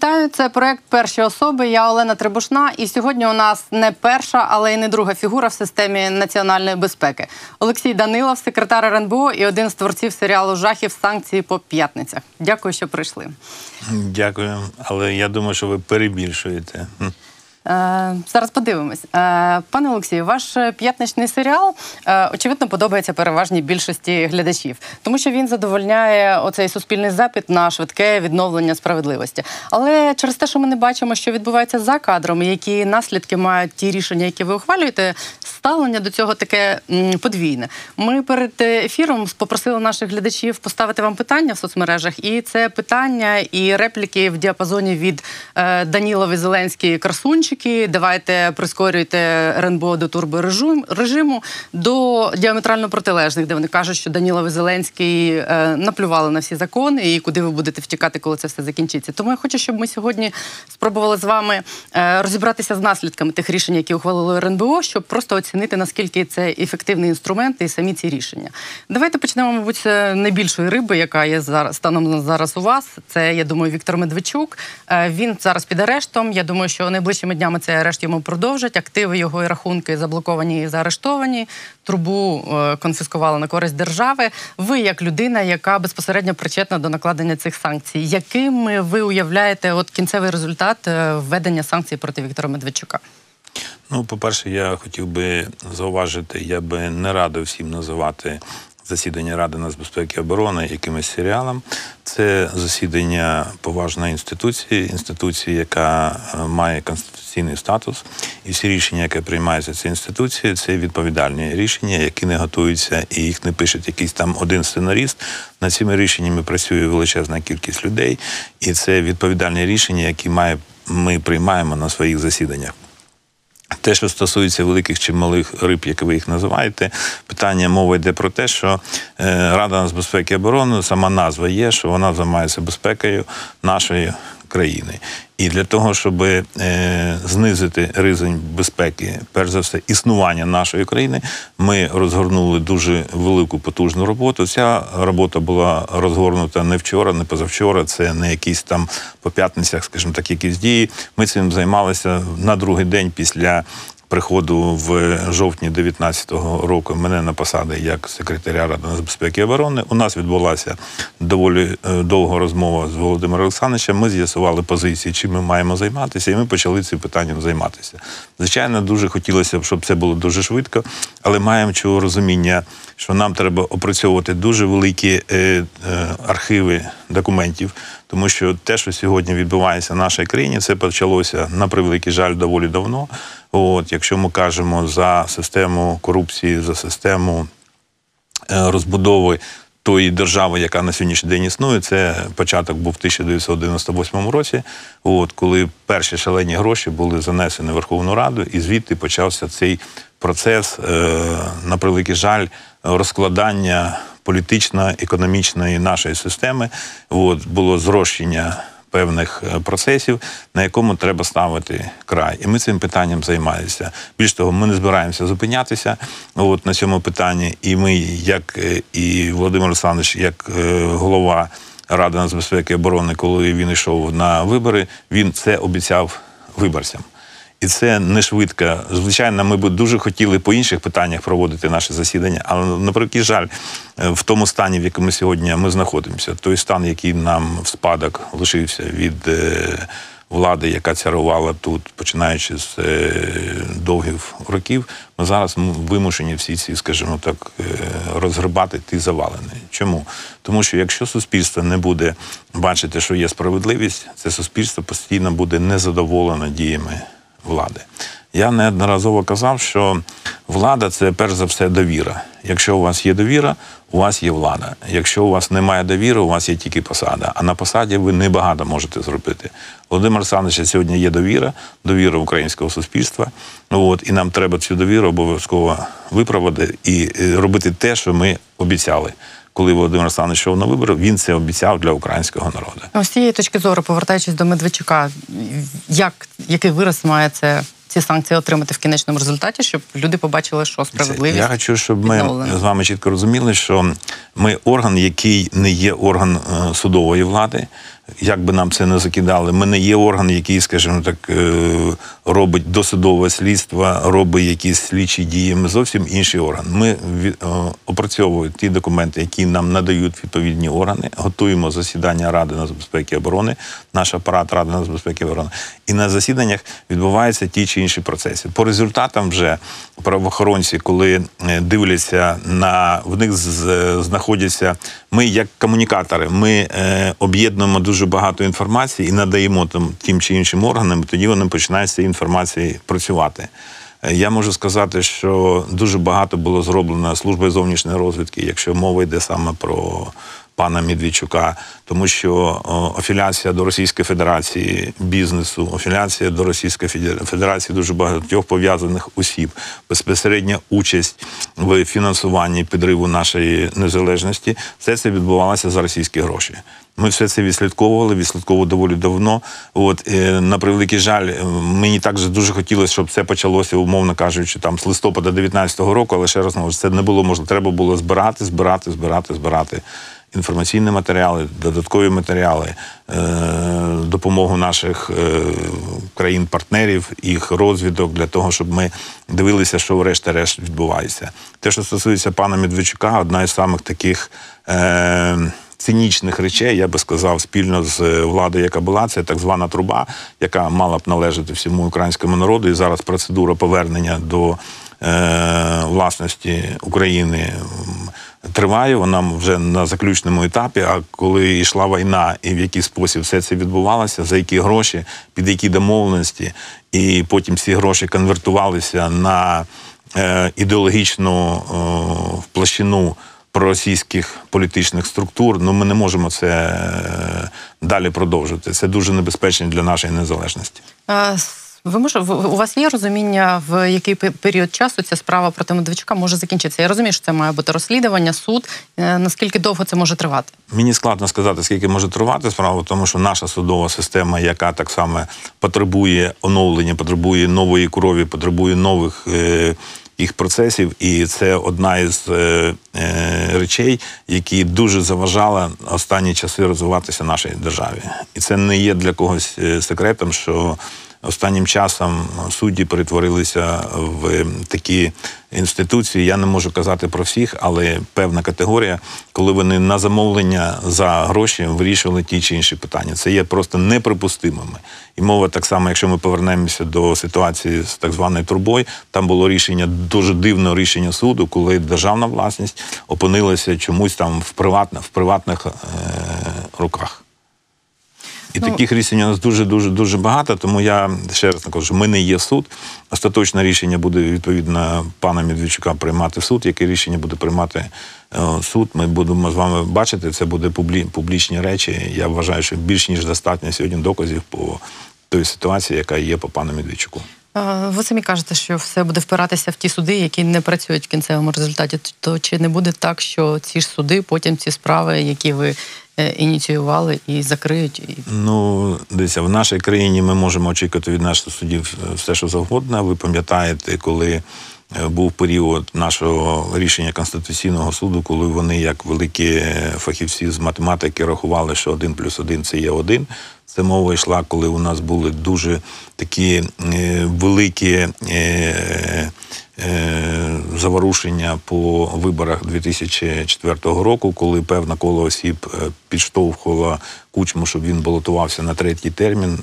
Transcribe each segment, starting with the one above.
Вітаю, це проект перші особи. Я Олена Трибушна. І сьогодні у нас не перша, але й не друга фігура в системі національної безпеки. Олексій Данилов, секретар РНБО і один з творців серіалу Жахів санкції по п'ятницях. Дякую, що прийшли. Дякую, але я думаю, що ви перебільшуєте. Е, зараз подивимось. Е, пане Олексію, ваш п'ятничний серіал е, очевидно подобається переважній більшості глядачів, тому що він задовольняє оцей суспільний запит на швидке відновлення справедливості. Але через те, що ми не бачимо, що відбувається за кадром, які наслідки мають ті рішення, які ви ухвалюєте, ставлення до цього таке подвійне. Ми перед ефіром попросили наших глядачів поставити вам питання в соцмережах, і це питання і репліки в діапазоні від Данілови Зеленський Красунчик датчики, давайте прискорюйте РНБО до турборежиму, до діаметрально протилежних, де вони кажуть, що Данілов і Зеленський е, наплювали на всі закони і куди ви будете втікати, коли це все закінчиться. Тому я хочу, щоб ми сьогодні спробували з вами е, розібратися з наслідками тих рішень, які ухвалили РНБО, щоб просто оцінити наскільки це ефективний інструмент і самі ці рішення. Давайте почнемо, мабуть, з найбільшої риби, яка є зараз станом зараз у вас. Це я думаю, Віктор Медведчук. Е, він зараз під арештом. Я думаю, що найближчими днями цей арешт йому продовжать. Активи його і рахунки заблоковані і заарештовані. Трубу е, конфіскували на користь держави. Ви, як людина, яка безпосередньо причетна до накладення цих санкцій, яким ви уявляєте от кінцевий результат е, введення санкцій проти Віктора Медведчука? Ну, по-перше, я хотів би зауважити, я би не радив всім називати засідання Ради нацбезпеки і оборони якимось серіалом. Це засідання поважної інституції, інституції, яка е, має конституційний статус, і всі рішення, які приймаються цією інституцією, це відповідальні рішення, які не готуються і їх не пишуть якийсь там один сценаріст. Над цими рішеннями працює величезна кількість людей, і це відповідальні рішення, які має ми приймаємо на своїх засіданнях. Те, що стосується великих чи малих риб, як ви їх називаєте, питання мова йде про те, що е, Рада нацбезпеки і оборони, сама назва є, що вона займається безпекою нашої країни. І для того, щоб е, знизити ризик безпеки, перш за все, існування нашої країни, ми розгорнули дуже велику потужну роботу. Ця робота була розгорнута не вчора, не позавчора. Це не якісь там по п'ятницях, скажімо так, якісь дії. Ми цим займалися на другий день після приходу в жовтні 2019 року мене на посади як секретаря Ради нацбезпеки і оборони. У нас відбулася доволі е, довга розмова з Володимиром Олександровичем. Ми з'ясували позиції, чим ми маємо займатися, і ми почали цим питанням займатися. Звичайно, дуже хотілося б, щоб це було дуже швидко, але маємо чого розуміння, що нам треба опрацьовувати дуже великі е, е, архіви документів. Тому що те, що сьогодні відбувається в нашій країні, це почалося на превеликий жаль доволі давно. От, Якщо ми кажемо за систему корупції, за систему е, розбудови тої держави, яка на сьогоднішній день існує, це початок був в 1998 році, от, коли перші шалені гроші були занесені в Верховну Раду, і звідти почався цей процес, е, на превеликий жаль, розкладання політично-економічної нашої системи. От, було зрощення певних е, процесів, на якому треба ставити край. І ми цим питанням займаємося. Більш того, ми не збираємося зупинятися от, на цьому питанні. І ми, як е, і Володимир Олександрович, як е, голова Ради нацбезпеки і оборони, коли він йшов на вибори, він це обіцяв виборцям. І це не швидко. Звичайно, ми б дуже хотіли по інших питаннях проводити наше засідання, але на превеликий жаль, е, в тому стані, в якому сьогодні ми знаходимося, той стан, який нам в спадок лишився від е, влади, яка царувала тут, починаючи з е, довгих років, ми зараз вимушені всі ці, скажімо так, розгребати ті завалини. Чому? Тому що якщо суспільство не буде бачити, що є справедливість, це суспільство постійно буде незадоволено діями влади. Я неодноразово казав, що влада це перш за все довіра. Якщо у вас є довіра, у вас є влада. Якщо у вас немає довіри, у вас є тільки посада. А на посаді ви небагато можете зробити. Володимир Олександрович, сьогодні є довіра, довіра українського суспільства. От, І нам треба цю довіру обов'язково виправити і робити те, що ми обіцяли коли Володимир Олександрович йшов на вибори, він це обіцяв для українського народу. З цієї точки зору, повертаючись до Медведчука, як який вираз має це ці санкції отримати в кінечному результаті, щоб люди побачили, що справедливість. Я хочу, щоб ми з вами чітко розуміли, що ми орган, який не є орган е, судової влади. Як би нам це не закидали, ми не є орган, який, скажімо так, е, робить досудове слідство, робить якісь слідчі дії. Ми зовсім інший орган. Ми е, опрацьовуємо ті документи, які нам надають відповідні органи, готуємо засідання Ради нацбезпеки і оборони, наш апарат Ради нацбезпеки і оборони. І на засіданнях відбуваються ті чи інші процеси. По результатам вже правоохоронці, коли е, дивляться на в них знаходяться. Ми як комунікатори, ми об'єднуємо дуже багато інформації і надаємо там тим чи іншим органам. Тоді вони починають з цієї інформації працювати. Е, Я можу сказати, що дуже багато було зроблено службою зовнішньої розвідки, якщо мова йде саме про пана Медведчука, тому що афіляція до Російської Федерації бізнесу, афіляція до Російської Федерації дуже багатьох пов'язаних осіб, безпосередня участь в фінансуванні підриву нашої незалежності, все це відбувалося за російські гроші. Ми все це відслідковували, відслідковували доволі давно. От е, на превеликий жаль, е, мені також дуже хотілося, щоб це почалося, умовно кажучи, там з листопада 19-го року, але ще раз кажу, це не було можливо. Треба було збирати, збирати, збирати, збирати інформаційні матеріали, додаткові матеріали, е, допомогу наших е, країн-партнерів, їх розвідок для того, щоб ми дивилися, що врешті-решт відбувається. Те, що стосується пана Медведчука, одна із самих таких. Цинічних речей, я би сказав, спільно з е, владою, яка була, це так звана труба, яка мала б належати всьому українському народу. І зараз процедура повернення до е, власності України триває. Вона вже на заключному етапі. А коли йшла війна, і в який спосіб все це відбувалося, за які гроші, під які домовленості, і потім ці гроші конвертувалися на е, ідеологічну площину проросійських політичних структур, ну ми не можемо це е, далі продовжувати. Це дуже небезпечно для нашої незалежності. Е, Ви може, у вас є розуміння, в який період часу ця справа проти Медведчука може закінчитися? Я розумію, що це має бути розслідування, суд. Е, Наскільки довго це може тривати? Мені складно сказати, скільки може тривати справа, тому що наша судова система, яка так само потребує оновлення, потребує нової крові, потребує нових. Е- їх процесів, і це одна із е, е, речей, які дуже заважала останні часи розвиватися нашій державі. І це не є для когось е, секретом, що останнім часом судді перетворилися в такі інституції. Я не можу казати про всіх, але певна категорія, коли вони на замовлення за гроші вирішували ті чи інші питання. Це є просто неприпустимими. І мова так само, якщо ми повернемося до ситуації з так званою турбою, там було рішення дуже дивне рішення суду, коли державна власність опинилася чомусь там в приватних в приватних е- руках. І Ну, таких рішень у нас дуже дуже дуже багато. Тому я ще раз кажу, ми не є суд. Остаточне рішення буде відповідно пана Медведчука приймати суд. Яке рішення буде приймати е, суд? Ми будемо з вами бачити. Це буде публі, публічні речі. Я вважаю, що більш ніж достатньо сьогодні доказів по той ситуації, яка є по пану Медведчуку. Ви самі кажете, що все буде впиратися в ті суди, які не працюють в кінцевому результаті. То чи не буде так, що ці ж суди, потім ці справи, які ви ініціювали, і закриють? Ну, дивіться, в нашій країні ми можемо очікувати від наших судів все, що завгодно. Ви пам'ятаєте, коли е, був період нашого рішення Конституційного суду, коли вони, як великі фахівці з математики, рахували, що один плюс один це є один. Це мова йшла, коли у нас були дуже такі е, великі. Е, е, Заворушення по виборах 2004 року, коли певна коло осіб підштовхувала кучму, щоб він балотувався на третій термін.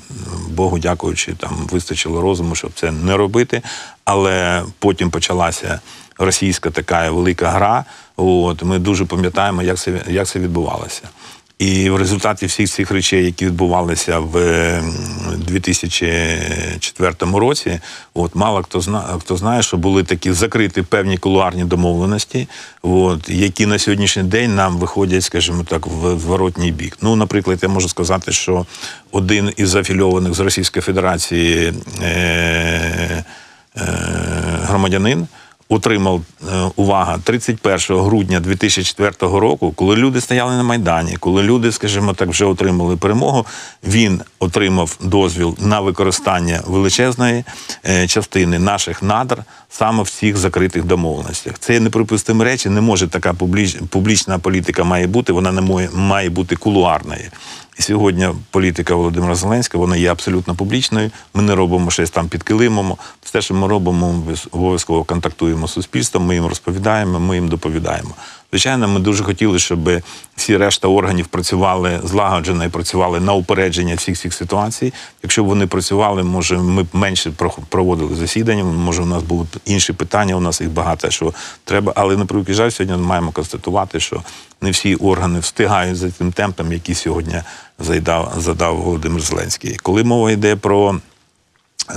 Богу дякуючи, там вистачило розуму, щоб це не робити. Але потім почалася російська така велика гра. От ми дуже пам'ятаємо, як це як це відбувалося. І в результаті всіх цих речей, які відбувалися в м, 2004 році, от мало хто знає, хто знає, що були такі закриті певні кулуарні домовленості, от, які на сьогоднішній день нам виходять, скажімо так, в зворотній бік. Ну, наприклад, я можу сказати, що один із афільованих з Російської Федерації е, е, громадянин отримав е, увага 31 грудня 2004 року, коли люди стояли на майдані, коли люди, скажімо так, вже отримали перемогу. Він отримав дозвіл на використання величезної е, частини наших надр саме в цих закритих домовленостях. Це неприпустимі речі. Не може така публіч, публічна політика має бути. Вона не має бути кулуарною. І сьогодні політика Володимира Зеленського вона є абсолютно публічною. Ми не робимо щось там під килимом. Все, що ми робимо, ми обов'язково контактуємо з суспільством, ми їм розповідаємо, ми їм доповідаємо. Звичайно, ми дуже хотіли, щоб всі решта органів працювали злагоджено і працювали на упередження всіх цих ситуацій. Якщо б вони працювали, може ми б менше про- проводили засідання, може у нас були б інші питання, у нас їх багато що треба. Але на превеликий жаль, сьогодні ми маємо констатувати, що не всі органи встигають за тим темпом, який сьогодні задав, задав Володимир Зеленський. Коли мова йде про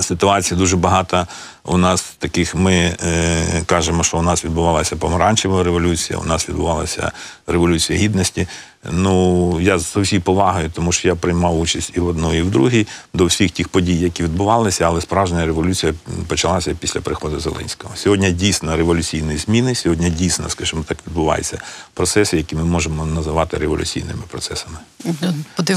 ситуацій дуже багато у нас таких. Ми е, кажемо, що у нас відбувалася помаранчева революція, у нас відбувалася революція гідності. Ну я з усією повагою, тому що я приймав участь і в одній, і в другій до всіх тих подій, які відбувалися, але справжня революція почалася після приходу Зеленського. Сьогодні дійсно революційні зміни. Сьогодні дійсно, скажімо так, відбуваються процеси, які ми можемо називати революційними процесами.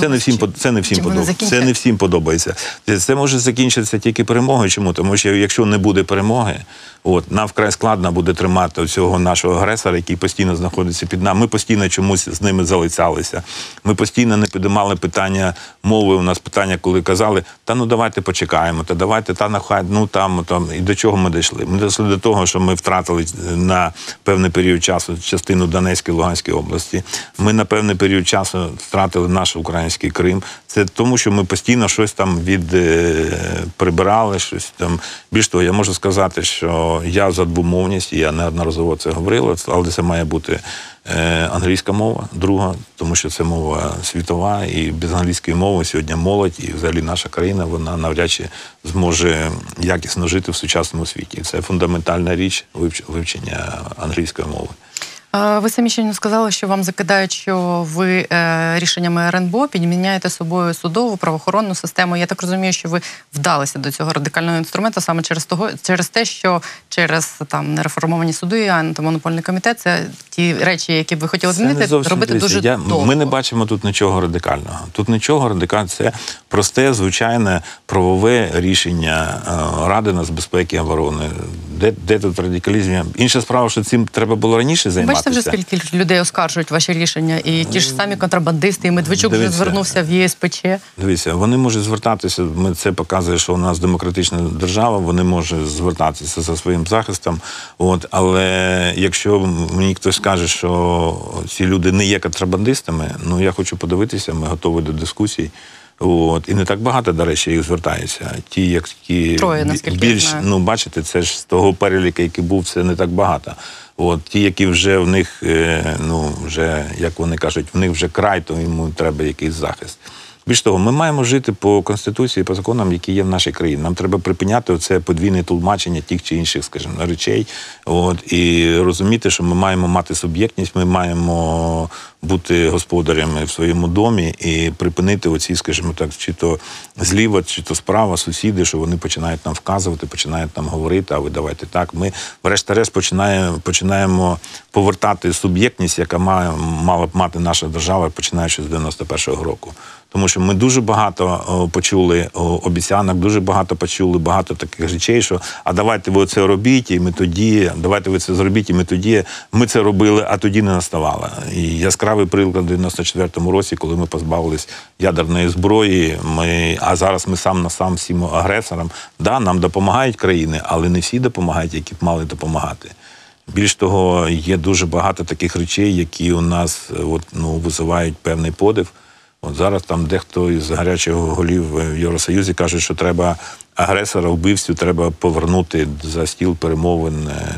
Це не всім це не всім подобається. Це не всім подобається. Це- Це може закінчитися тільки перемогою. Чому? Тому що якщо не буде перемоги, от нам вкрай складно буде тримати цього нашого агресора, який постійно знаходиться під нами. Ми постійно чомусь з ними залицялися. Ми постійно не підіймали питання мови. У нас питання, коли казали, та ну давайте почекаємо, та давайте та нехай, ну там там і до чого ми дійшли. Ми дійшли до того, що ми втратили на певний період часу частину Донецької Луганської області. Ми на певний період часу втратили наш український Крим. Це тому, що ми постійно щось там від е, прибирали, щось там. Більш того, я можу сказати, що я за двомовність, я неодноразово це говорив, але це має бути е, англійська мова, друга, тому що це мова світова, і без англійської мови сьогодні молодь і взагалі наша країна вона навряд чи зможе якісно жити в сучасному світі. Це фундаментальна річ вивч- вивчення англійської мови. Ви самі ще не сказали, що вам закидають, що ви е, рішеннями РНБО підміняєте собою судову правоохоронну систему. Я так розумію, що ви вдалися до цього радикального інструменту саме через того, через те, що через там нереформовані суди, і антимонопольний комітет це ті речі, які б ви хотіли змінити, робити дуже я, довго. Ми не бачимо тут нічого радикального. Тут нічого радикального. Це просте, звичайне правове рішення е, Ради нацбезпеки і оборони. Де, де тут радикалізм? Інша справа, що цим треба було раніше займатися. Бачите вже скільки людей оскаржують ваші рішення, і ті ж самі контрабандисти, і Медведчук вже звернувся в ЄСПЧ. Дивіться, вони можуть звертатися. Ми це показує, що у нас демократична держава. Вони можуть звертатися за своїм захистом. От але якщо мені хтось скаже, що ці люди не є контрабандистами, ну я хочу подивитися. Ми готові до дискусій. От і не так багато, до речі, їх звертається. Ті, які Троє, більш знаю. ну бачите, це ж з того переліку, який був, це не так багато. От ті, які вже в них, е, ну вже як вони кажуть, в них вже край, то йому треба якийсь захист. Більш того, ми маємо жити по конституції, по законам, які є в нашій країні. Нам треба припиняти оце подвійне тлумачення тих чи інших, скажімо, речей. От і розуміти, що ми маємо мати суб'єктність, ми маємо бути господарями в своєму домі і припинити оці, скажімо так, чи то зліва, чи то справа, сусіди, що вони починають нам вказувати, починають нам говорити, а ви давайте так. Ми, врешті-решт, починаємо, починаємо повертати суб'єктність, яка має, мала б мати наша держава, починаючи з 91-го року. Тому що ми дуже багато почули обіцянок, дуже багато почули багато таких речей, що а давайте ви це робіть, і ми тоді, давайте ви це зробіть, і ми тоді. Ми це робили, а тоді не наставало. І яскравий приклад у 94-му році, коли ми позбавились ядерної зброї. Ми, а зараз ми сам на сам всім агресорам. Да, нам допомагають країни, але не всі допомагають, які б мали допомагати. Більш того, є дуже багато таких речей, які у нас от, ну, визивають певний подив. От зараз там дехто із гарячих голів в Євросоюзі каже, що треба агресора, вбивцю треба повернути за стіл перемовин е,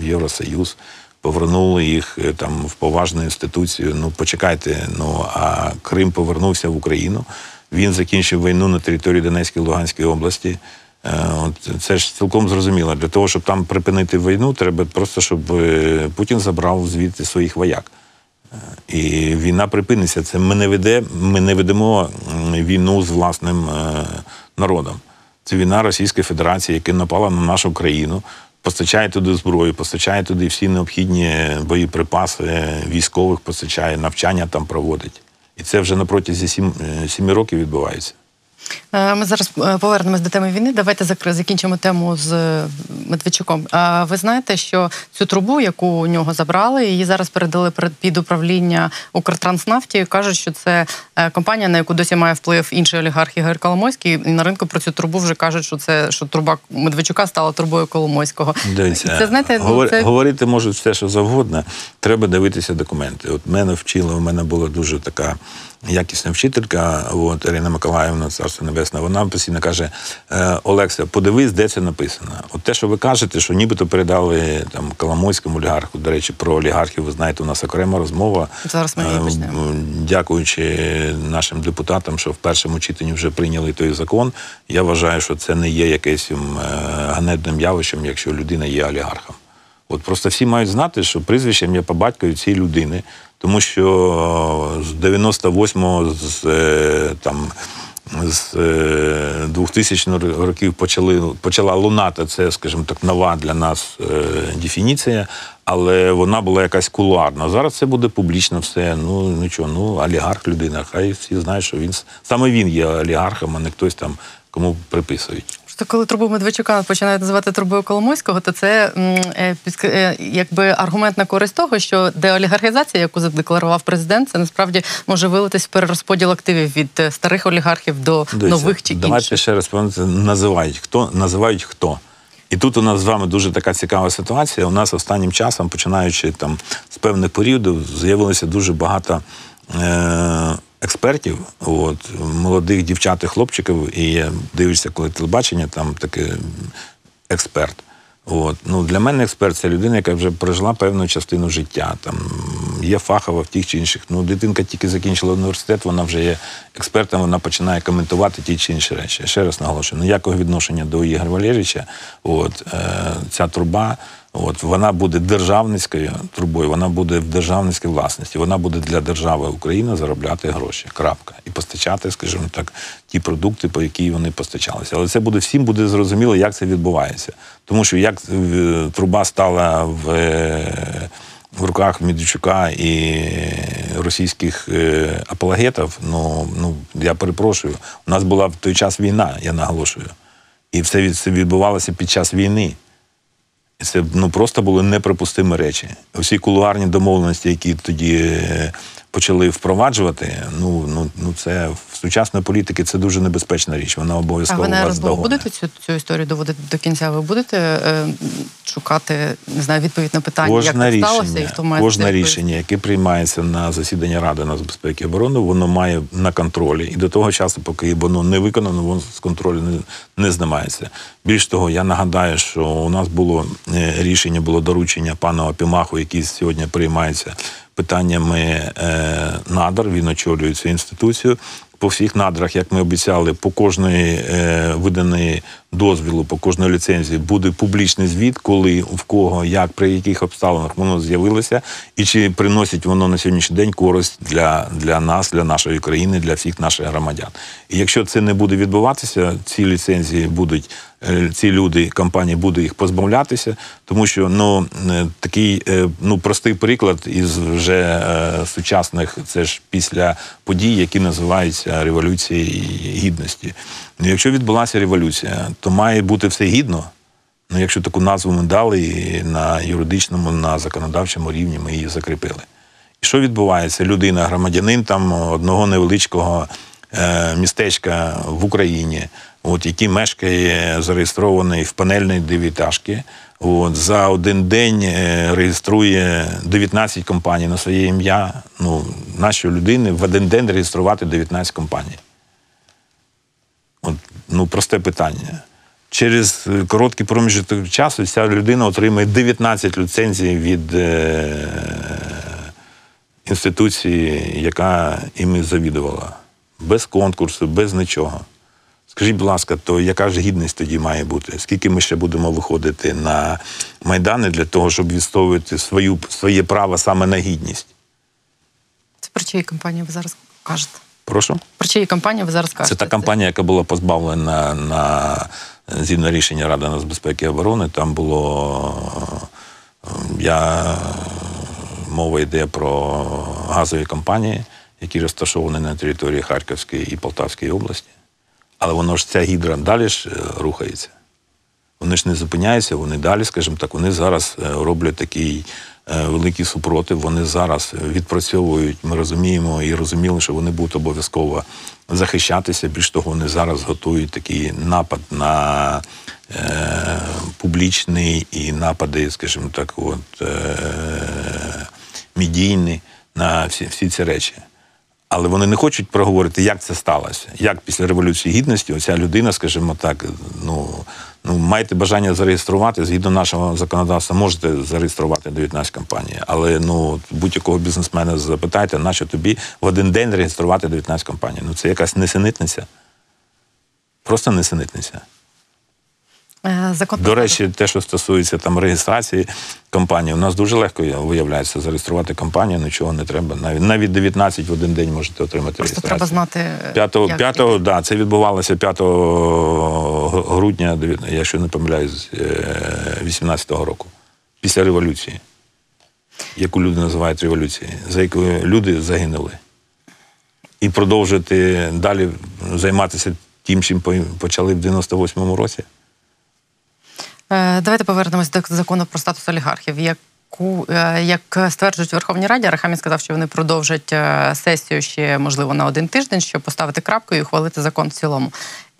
в Євросоюз. Повернули їх е, там в поважну інституцію. Ну почекайте. Ну а Крим повернувся в Україну. Він закінчив війну на території Донецької і Луганської області. Е, От це ж цілком зрозуміло. Для того, щоб там припинити війну, треба просто, щоб е, Путін забрав звідти своїх вояк. І війна припиниться. Це ми не веде, ми не ведемо війну з власним е, народом. Це війна Російської Федерації, яка напала на нашу країну. постачає туди зброю, постачає туди всі необхідні боєприпаси, військових постачає, навчання там проводить. І це вже на протязі сім, е, сіми років відбувається. Е, Ми зараз е, повернемось до теми війни. Давайте закінчимо тему з е, Медведчуком. А ви знаєте, що цю трубу, яку у нього забрали, її зараз передали перед- під управління Укртранснафті. Кажуть, що це компанія, на яку досі має вплив інший олігарх Ігор Коломойський. І на ринку про цю трубу вже кажуть, що це що труба Медведчука стала трубою Коломойського. Дивіться, це знаєте, ну, говор- це говорити можуть все, що завгодно. Треба дивитися документи. От мене вчила, у мене була дуже така якісна вчителька, от Ірина Миколаївна, царство небесне. Вона постійно каже: «Е, Олекса, подивись, де це написано. От те, що ви кажете, що нібито передали там Коломойському олігарху. До речі, про олігархів, ви знаєте, у нас окрема розмова. Зараз ми її Е, почнемо. Дякуючи нашим депутатам, що в першому читанні вже прийняли той закон. Я вважаю, що це не є якимось м, е, ганебним явищем, якщо людина є олігархом. От просто всі мають знати, що прізвище ім'я по батькові цієї людини, тому що е, з 98-го, з е, там. З е, 2000 років почали, почала лунати, це, скажімо так, нова для нас е, дефініція, але вона була якась кулуарна. Зараз це буде публічно все. Ну нічого, ну олігарх людина. Хай всі знають, що він саме він є олігархом, а не хтось там кому приписують. Просто коли трубу Медведчука починають називати трубою Коломойського, то це е, е, якби аргумент на користь того, що деолігархізація, яку задекларував президент, це насправді може вилитись в перерозподіл активів від е, старих олігархів до Дивіться, нових чи давайте інших. ще раз пам'ятаєте, називають хто, називають хто. І тут у нас з вами дуже така цікава ситуація. У нас останнім часом, починаючи там з певних періодів, з'явилося дуже багато е- експертів, от, молодих дівчат і хлопчиків, і я дивлюся, коли телебачення, там такий експерт. От. Ну, для мене експерт це людина, яка вже прожила певну частину життя. Там є фахова в тих чи інших. Ну, дитинка тільки закінчила університет, вона вже є експертом, вона починає коментувати ті чи інші речі. Ще раз наголошую, ніякого відношення до Ігоря Валерійовича. От, е, ця труба, от, вона буде державницькою трубою, вона буде в державницькій власності, вона буде для держави України заробляти гроші. Крапка. І постачати, скажімо так, ті продукти, по які вони постачалися. Але це буде всім буде зрозуміло, як це відбувається. Тому що як е, труба стала в. е, в руках Медведчука і російських е, апологетів, ну, ну я перепрошую, у нас була в той час війна, я наголошую. І все відбувалося під час війни. Це ну, просто були неприпустимі речі. Усі кулуарні домовленості, які тоді е, почали впроваджувати, ну, ну, ну це в сучасної політики це дуже небезпечна річ. Вона обов'язково ви вас РСБУ догоне. будете цю, цю історію доводити до кінця? Ви будете е, шукати не знаю, відповідь на питання, Кожне як так сталося, і рішення, хто має кожне рішення, яке приймається на засіданні Ради нацбезпеки і оборони, воно має на контролі. І до того часу, поки воно не виконано, воно з контролю не, не знімається. Більш того, я нагадаю, що у нас було е, рішення, було доручення пана Опімаху, який сьогодні приймається питаннями е, надр. Він очолює цю інституцію. По всіх надрах, як ми обіцяли, по кожної е, виданої дозвілу, по кожної ліцензії буде публічний звіт, коли в кого, як, при яких обставинах воно з'явилося, і чи приносить воно на сьогоднішній день користь для, для нас, для нашої країни, для всіх наших громадян. І якщо це не буде відбуватися, ці ліцензії будуть, е, ці люди, компанії будуть їх позбавлятися, тому що ну е, такий е, ну простий приклад із вже сучасних, це ж після подій, які називаються революцією гідності. Ну, якщо відбулася революція, то має бути все гідно. Ну, якщо таку назву ми дали і на юридичному, на законодавчому рівні ми її закріпили. І що відбувається? Людина, громадянин там одного невеличкого е, містечка в Україні, от, який мешкає зареєстрований в панельній дев'ятажці, от, за один день е, реєструє 19 компаній на своє ім'я. Ну, нащо людини в один день реєструвати 19 компаній? Ну, просте питання. Через е, короткий проміжок часу ця людина отримує 19 ліцензій від е, інституції, яка іми завідувала. Без конкурсу, без нічого. Скажіть, будь ласка, то яка ж гідність тоді має бути? Скільки ми ще будемо виходити на майдани для того, щоб відстоювати свою, своє право саме на гідність? Це про чиї компанії ви зараз кажете? Прошу? Про чиї компанії ви зараз кажете? Це та компанія, яка була позбавлена на згідно рішення Ради нацбезпеки і оборони, там було е, я мова йде про газові компанії, які розташовані на території Харківської і Полтавської області. Але воно ж ця гідра далі ж е, рухається. Вони ж не зупиняються, вони далі, скажімо так, вони зараз е, роблять такий великий супротив. Вони зараз відпрацьовують. Ми розуміємо і розуміли, що вони будуть обов'язково захищатися. Більш того, вони зараз готують такий напад на е, публічний і напади, скажімо так, от, е, медійні на всі, всі ці речі. Але вони не хочуть проговорити, як це сталося. Як після Революції Гідності оця людина, скажімо так, ну, ну маєте бажання зареєструвати, згідно нашого законодавства, можете зареєструвати 19 компаній. Але ну, будь-якого бізнесмена запитайте, на що тобі в один день реєструвати 19 компаній. Ну це якась несенітниця. Просто несенітниця. Е, Закон До речі, те, що стосується там реєстрації компанії, у нас дуже легко виявляється зареєструвати компанію, нічого не треба. Навіть навіть 19 в один день можете отримати Просто реєстрацію. треба знати. е, 5, як 5, діяти. да, це відбувалося 5 грудня, якщо не помиляюсь, е, 18-го року, після революції, яку люди називають революцією, за якою люди загинули. І продовжити далі займатися тим, чим почали в 98-му році. Е, Давайте повернемось до закону про статус олігархів. Яку е, як стверджують в Верховній Раді, Арахамін сказав, що вони продовжать е, сесію ще можливо на один тиждень, щоб поставити крапку і ухвалити закон в цілому.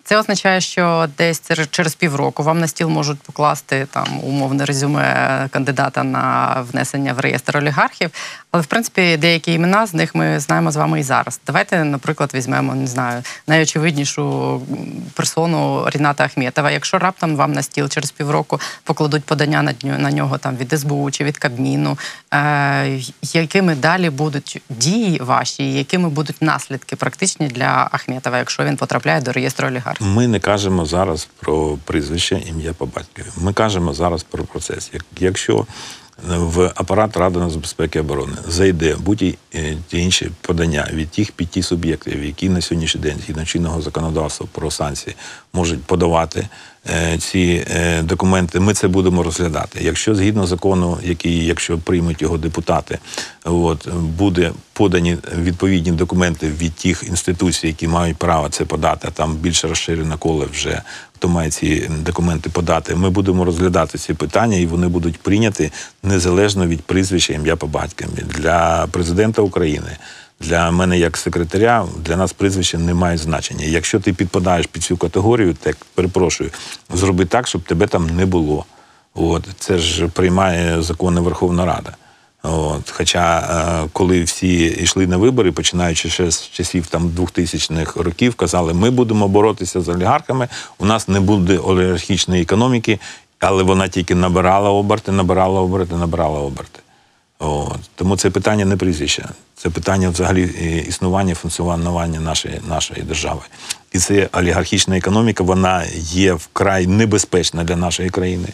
Це означає, що десь через півроку вам на стіл можуть покласти там умовне резюме кандидата на внесення в реєстр олігархів. Але в принципі деякі імена з них ми знаємо з вами і зараз. Давайте, наприклад, візьмемо не знаю найочевиднішу персону Ріната Ахметова. Якщо раптом вам на стіл через півроку покладуть подання на на нього там від СБУ чи від Кабміну, е, якими далі будуть дії ваші, якими будуть наслідки практичні для Ахметова, якщо він потрапляє до реєстру олігархів? Ми не кажемо зараз про прізвище, ім'я по батькові. Ми кажемо зараз про процес. Якщо в апарат Ради нацбезпеки і оборони. Зайде будь-які інші подання від тих п'яти суб'єктів, які на сьогоднішній день згідно чинного законодавства про санкції можуть подавати е, ці е, документи, ми це будемо розглядати. Якщо згідно закону, який, якщо приймуть його депутати, от буде подані відповідні документи від тих інституцій, які мають право це подати, а там більше розширено коле вже хто має ці документи подати. Ми будемо розглядати ці питання, і вони будуть прийняті незалежно від прізвища ім'я по батькові. для президента України. Для мене, як секретаря, для нас прізвище не має значення. Якщо ти підпадаєш під цю категорію, так перепрошую, зроби так, щоб тебе там не було. От це ж приймає закони Верховна Рада. От, хоча е, коли всі йшли на вибори, починаючи ще з часів там 2000-х років, казали, ми будемо боротися з олігархами, у нас не буде олігархічної економіки, але вона тільки набирала оберти, набирала оберти, набирала оберти. От. Тому це питання не прізвища, це питання взагалі е, існування, функціонування нашої, нашої держави. І це олігархічна економіка, вона є вкрай небезпечна для нашої країни.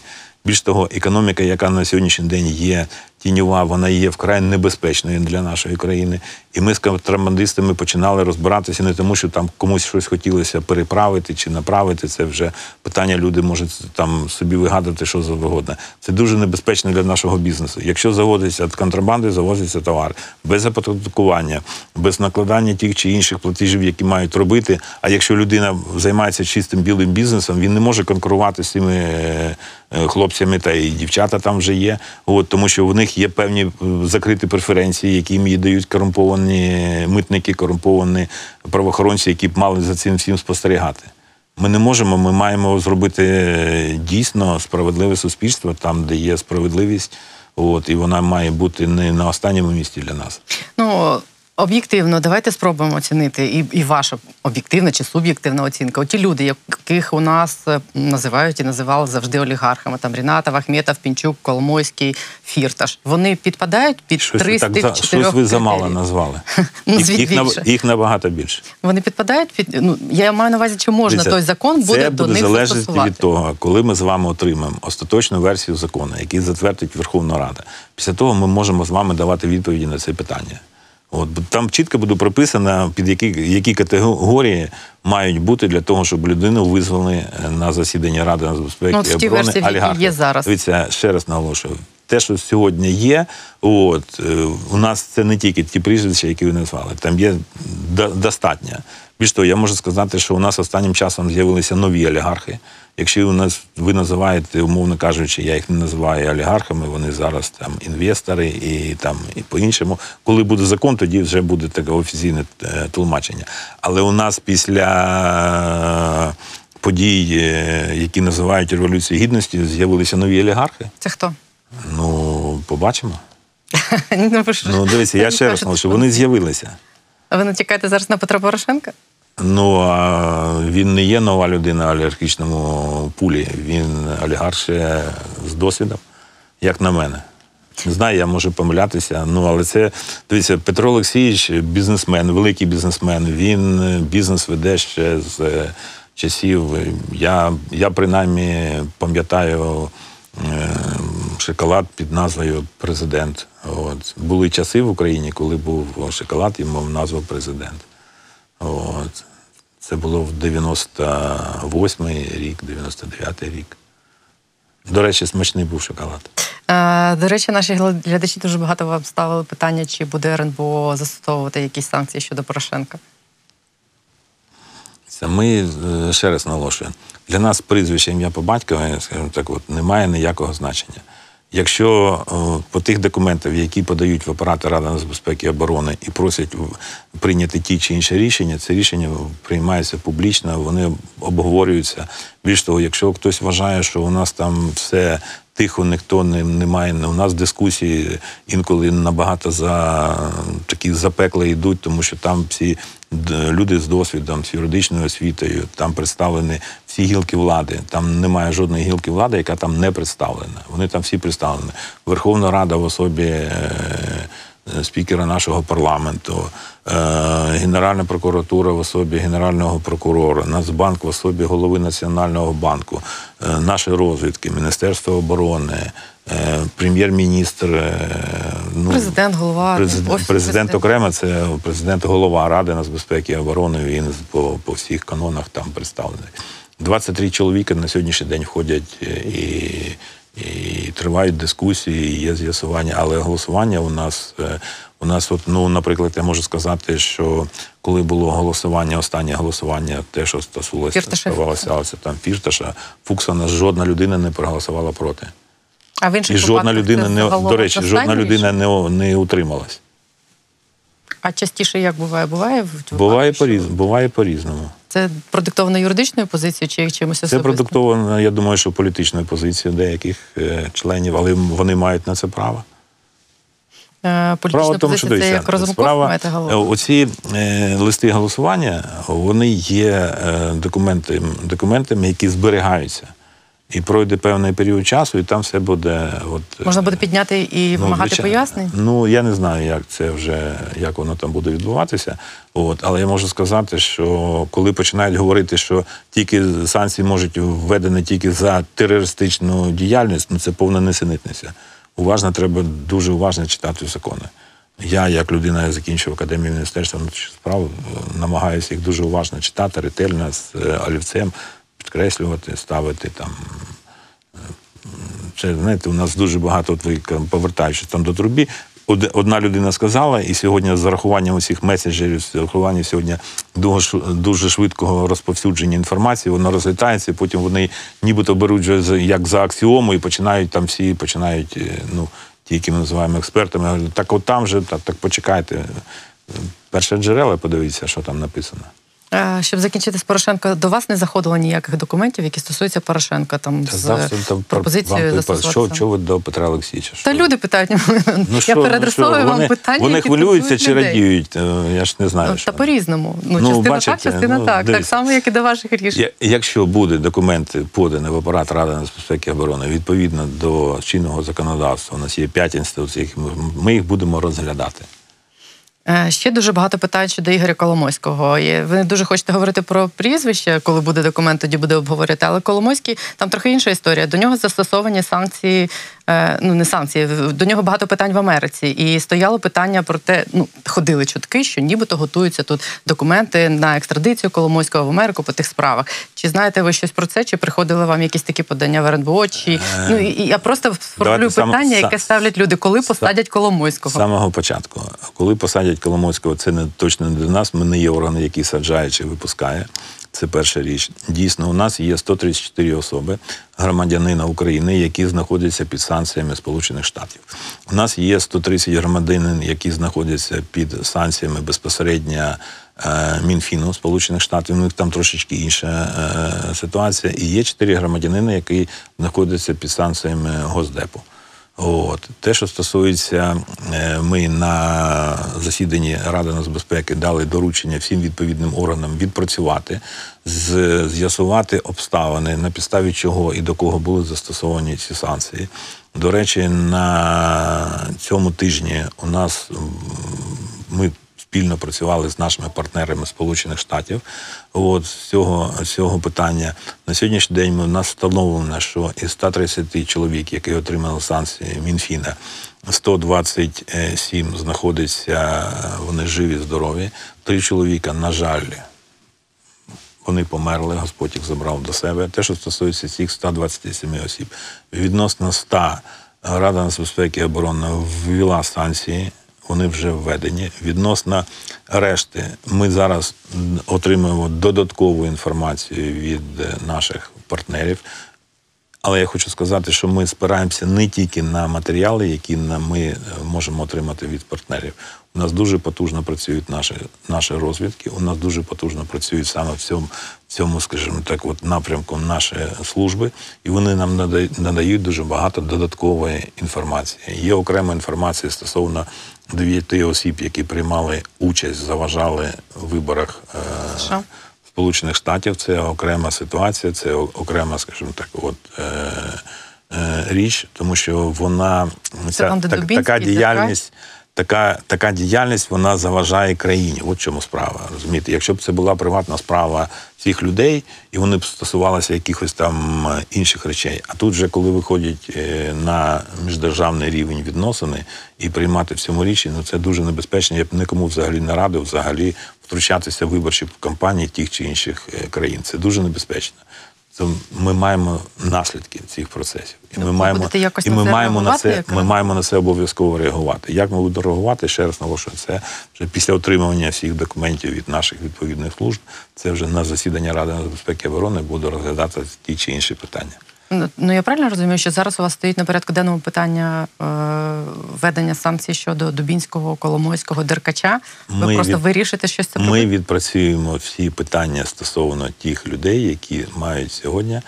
Більш того, економіка, яка на сьогоднішній день є тіньова, вона є вкрай небезпечною для нашої країни. І ми з контрабандистами починали розбиратися не тому, що там комусь щось хотілося переправити чи направити. Це вже питання. Люди можуть там собі вигадати, що завгодно. Це дуже небезпечно для нашого бізнесу. Якщо заводиться від контрабанди, завозиться товар без оподаткування, без накладання тих чи інших платежів, які мають робити. А якщо людина займається чистим білим бізнесом, він не може конкурувати з цими е, е, хлопцями та і дівчата там вже є. От тому, що в них є певні е, закриті преференції, які їм дають корумповані митники, корумповані правоохоронці, які б мали за цим всім спостерігати. Ми не можемо, ми маємо зробити е, дійсно справедливе суспільство там, де є справедливість. От, і вона має бути не на останньому місці для нас. Ну об'єктивно, давайте спробуємо оцінити і, і ваша об'єктивна чи суб'єктивна оцінка. Оті люди, яких у нас е, називають і називали завжди олігархами, там Рінатов, Ахметов, Пінчук, Коломойський, Фірташ. Вони підпадають під Щось три з тих чотирьох щось ви замало назвали. Ну, їх, їх, наб- їх набагато більше. Вони підпадають під ну я маю на увазі, чи можна Дивіться, той закон буде це до буде них залежати застосувати. від того, коли ми з вами отримаємо остаточну версію закону, який затвердить Верховна Рада. Після того ми можемо з вами давати відповіді на це питання. От там чітко буде прописано, під які, які категорії мають бути для того, щоб людину визвали е, на засідання Ради нацбезпеки Ну, і оборони версії, в є зараз. Дивіться, ще раз наголошую. Те, що сьогодні є, от е, у нас це не тільки ті прізвища, які ви назвали. Там є до- достатньо. Більш того, я можу сказати, що у нас останнім часом з'явилися нові олігархи. Якщо у нас ви називаєте, умовно кажучи, я їх не називаю олігархами, вони зараз там інвестори і там і по-іншому. Коли буде закон, тоді вже буде таке офіційне е, тлумачення. Але у нас після е, подій, е, які називають революцією гідності, з'явилися нові олігархи. Це хто? Ну, побачимо. Ну, Ну, дивіться, я ще раз що- вони з'явилися. Ви натякаєте зараз на Петра Порошенка? Ну, а він не є нова людина в олігархічному пулі. Він олігарх ще з досвідом, як на мене. Не знаю, я можу помилятися. Ну, але це, дивіться, Петро Олексійович бізнесмен, великий бізнесмен. Він е, бізнес веде ще з е, часів. Я, я принаймні пам'ятаю е, шоколад під назвою Президент. От. Були часи в Україні, коли був шоколад, і мав назву президент. От. Це було в 98-й рік, 99-й рік. До речі, смачний був шоколад. Е, До речі, наші глядачі дуже багато вам ставили питання, чи буде РНБО застосовувати якісь санкції щодо Порошенка. Це ми е, ще раз наголошуємо. Для нас прізвище ім'я по батькові, скажімо так, от, немає ніякого значення. Якщо е, по тих документах, які подають в апарати Ради нацбезпеки і оборони і просять прийняти ті чи інші рішення, це рішення приймається публічно, вони обговорюються. Більш того, якщо хтось вважає, що у нас там все тихо, ніхто не, немає. У нас дискусії інколи набагато за такі запекли йдуть, тому що там всі люди з досвідом, з юридичною освітою, там представлені всі гілки влади. Там немає жодної гілки влади, яка там не представлена. Вони там всі представлені. Верховна Рада в особі. е, Спікера нашого парламенту, е, Генеральна прокуратура в особі генерального прокурора, Нацбанк в особі голови Національного банку, е, наші розвідки, Міністерство оборони, е, прем'єр-міністр, е, ну, Президент, голова, Президент, офіс президент окремо це президент голова Ради нацбезпеки і оборони. Він по, по всіх канонах там представлений. 23 чоловіка на сьогоднішній день входять е, і, і тривають дискусії, і є з'ясування, але голосування у нас. е, У нас, от, ну, наприклад, я можу сказати, що коли було голосування, останнє голосування, те, що стосувалося ставалося там Фірташа, Фуксана, жодна людина не проголосувала проти. А в інших І жодна людина не до речі, жодна людина не, не утрималась. А частіше як буває? Буває в Буває по буває по-різному. Це продиктовано юридичною позицією чи чимось Це продиктовано, я думаю, що політичною позицією деяких е, членів, але вони мають на це право. Е, Політична Справа в тому, що це як справа, е, оці е, листи голосування, вони є е, документами, документами, які зберігаються. І пройде певний період часу, і там все буде. От, Можна буде підняти і Ну, вимагати звичайно. пояснень? Ну я не знаю, як це вже як воно там буде відбуватися. От, але я можу сказати, що коли починають говорити, що тільки санкції можуть введені тільки за терористичну діяльність, ну це повна несенітниця. Уважно треба дуже уважно читати закони. Я, як людина, я закінчив академію міністерства внутрішніх справ, е, намагаюся їх дуже уважно читати, ретельно з е, олівцем, підкреслювати, ставити там це знаєте, у нас дуже багато, повертаючись там до трубі. Одна людина сказала, і сьогодні з зарахуванням усіх меседжерів, з зарахуванням сьогодні дуже, швидкого розповсюдження інформації, воно розлітається, і потім вони нібито беруть як за аксіому і починають там всі починають, е, ну, ті, які ми називаємо експертами, так от там же, так, так почекайте. Е, Перше джерела, подивіться, що там написано. Е, Щоб закінчити з Порошенка, до вас не заходило ніяких документів, які стосуються Порошенка, там Та з завжди там пропозицією що, що ви до Петра Олексійовича? Та Що? люди питають, Ну, я що, ну, переадресовую що, вам вони, питання. Вони які хвилюються чи людей. радіють? Е, Я ж не знаю. Ну, що. Та по-різному. Ну, Ну, частина бачите, так, частина ну, так. Так само, як і до ваших рішень. Якщо буде документи подані в апарат Ради нацбезпеки і оборони відповідно до чинного законодавства, у нас є п'ять інституцій, ми їх будемо розглядати. Е, Ще дуже багато питань щодо Ігоря Коломойського. Ви не дуже хочете говорити про прізвище, коли буде документ, тоді буде обговорити. Але Коломойський там трохи інша історія. До нього застосовані санкції ну не санкції, до нього багато питань в Америці. І стояло питання про те, ну ходили чутки, що нібито готуються тут документи на екстрадицію Коломойського в Америку по тих справах. Чи знаєте ви щось про це? Чи приходили вам якісь такі подання в РНБО? Чи ну і, я просто сформулюю питання, яке ставлять люди, коли посадять Коломойського? З самого початку, коли посадять Коломойського, це не точно не для нас. Ми не є органи, які саджає чи випускає. Це перша річ. Дійсно, у нас є 134 особи, громадянина України, які знаходяться під санкціями Сполучених Штатів. У нас є 130 громадянин, які знаходяться під санкціями безпосередньо е, Мінфіну Сполучених Штатів. У них там трошечки інша е, ситуація. І є 4 громадянини, які знаходяться під санкціями Госдепу. От те, що стосується, е, ми на засіданні Ради нацбезпеки дали доручення всім відповідним органам відпрацювати, з'ясувати обставини, на підставі чого і до кого були застосовані ці санкції. До речі, на цьому тижні у нас ми спільно працювали з нашими партнерами Сполучених Штатів. От з цього, з цього питання на сьогоднішній день у нас встановлено, що із 130 чоловік, які отримали санкції Мінфіна, 127 знаходиться, вони живі, здорові. Три чоловіка, на жаль, вони померли, Господь їх забрав до себе. Те, що стосується цих 127 осіб, відносно 100 Рада нацбезпеки і оборони ввела санкції, вони вже введені. Відносно решти, ми зараз отримуємо додаткову інформацію від е, наших партнерів. Але я хочу сказати, що ми спираємося не тільки на матеріали, які ми е, можемо отримати від партнерів. У нас дуже потужно працюють наші, наші розвідки, у нас дуже потужно працюють саме в цьому, цьому, скажімо так, от напрямку наші служби, і вони нам надають дуже багато додаткової інформації. Є окрема інформація стосовно дев'яти осіб, які приймали участь, заважали в виборах. е, Сполучених Штатів це окрема ситуація, це окрема, скажімо так, от е, е, річ, тому що вона ця, так- така діяльність. Така, така діяльність вона заважає країні. От чому справа. Розумієте, якщо б це була приватна справа цих людей, і вони б стосувалися якихось там е, інших речей. А тут вже коли виходять е, на міждержавний рівень відносини і приймати в цьому рішення, ну це дуже небезпечно. Я б нікому взагалі не радив взагалі втручатися в виборчі кампанії тих чи інших е, країн. Це дуже небезпечно. Це ми маємо наслідки цих процесів, і ми маємо якось і на ми це маємо на це. Ми маємо на це обов'язково реагувати. Як ми будемо реагувати? Ще раз наголошую, це вже після отримання всіх документів від наших відповідних служб. Це вже на засідання Ради нацбезпеки і оборони буде розглядати ті чи інші питання. Ну, Ну я правильно розумію, що зараз у вас стоїть на порядку денному питання е, введення санкцій щодо Дубінського, Коломойського, Деркача. Ви Ми просто від- вирішите щось це Ми відпрацюємо всі питання стосовно тих людей, які мають сьогодні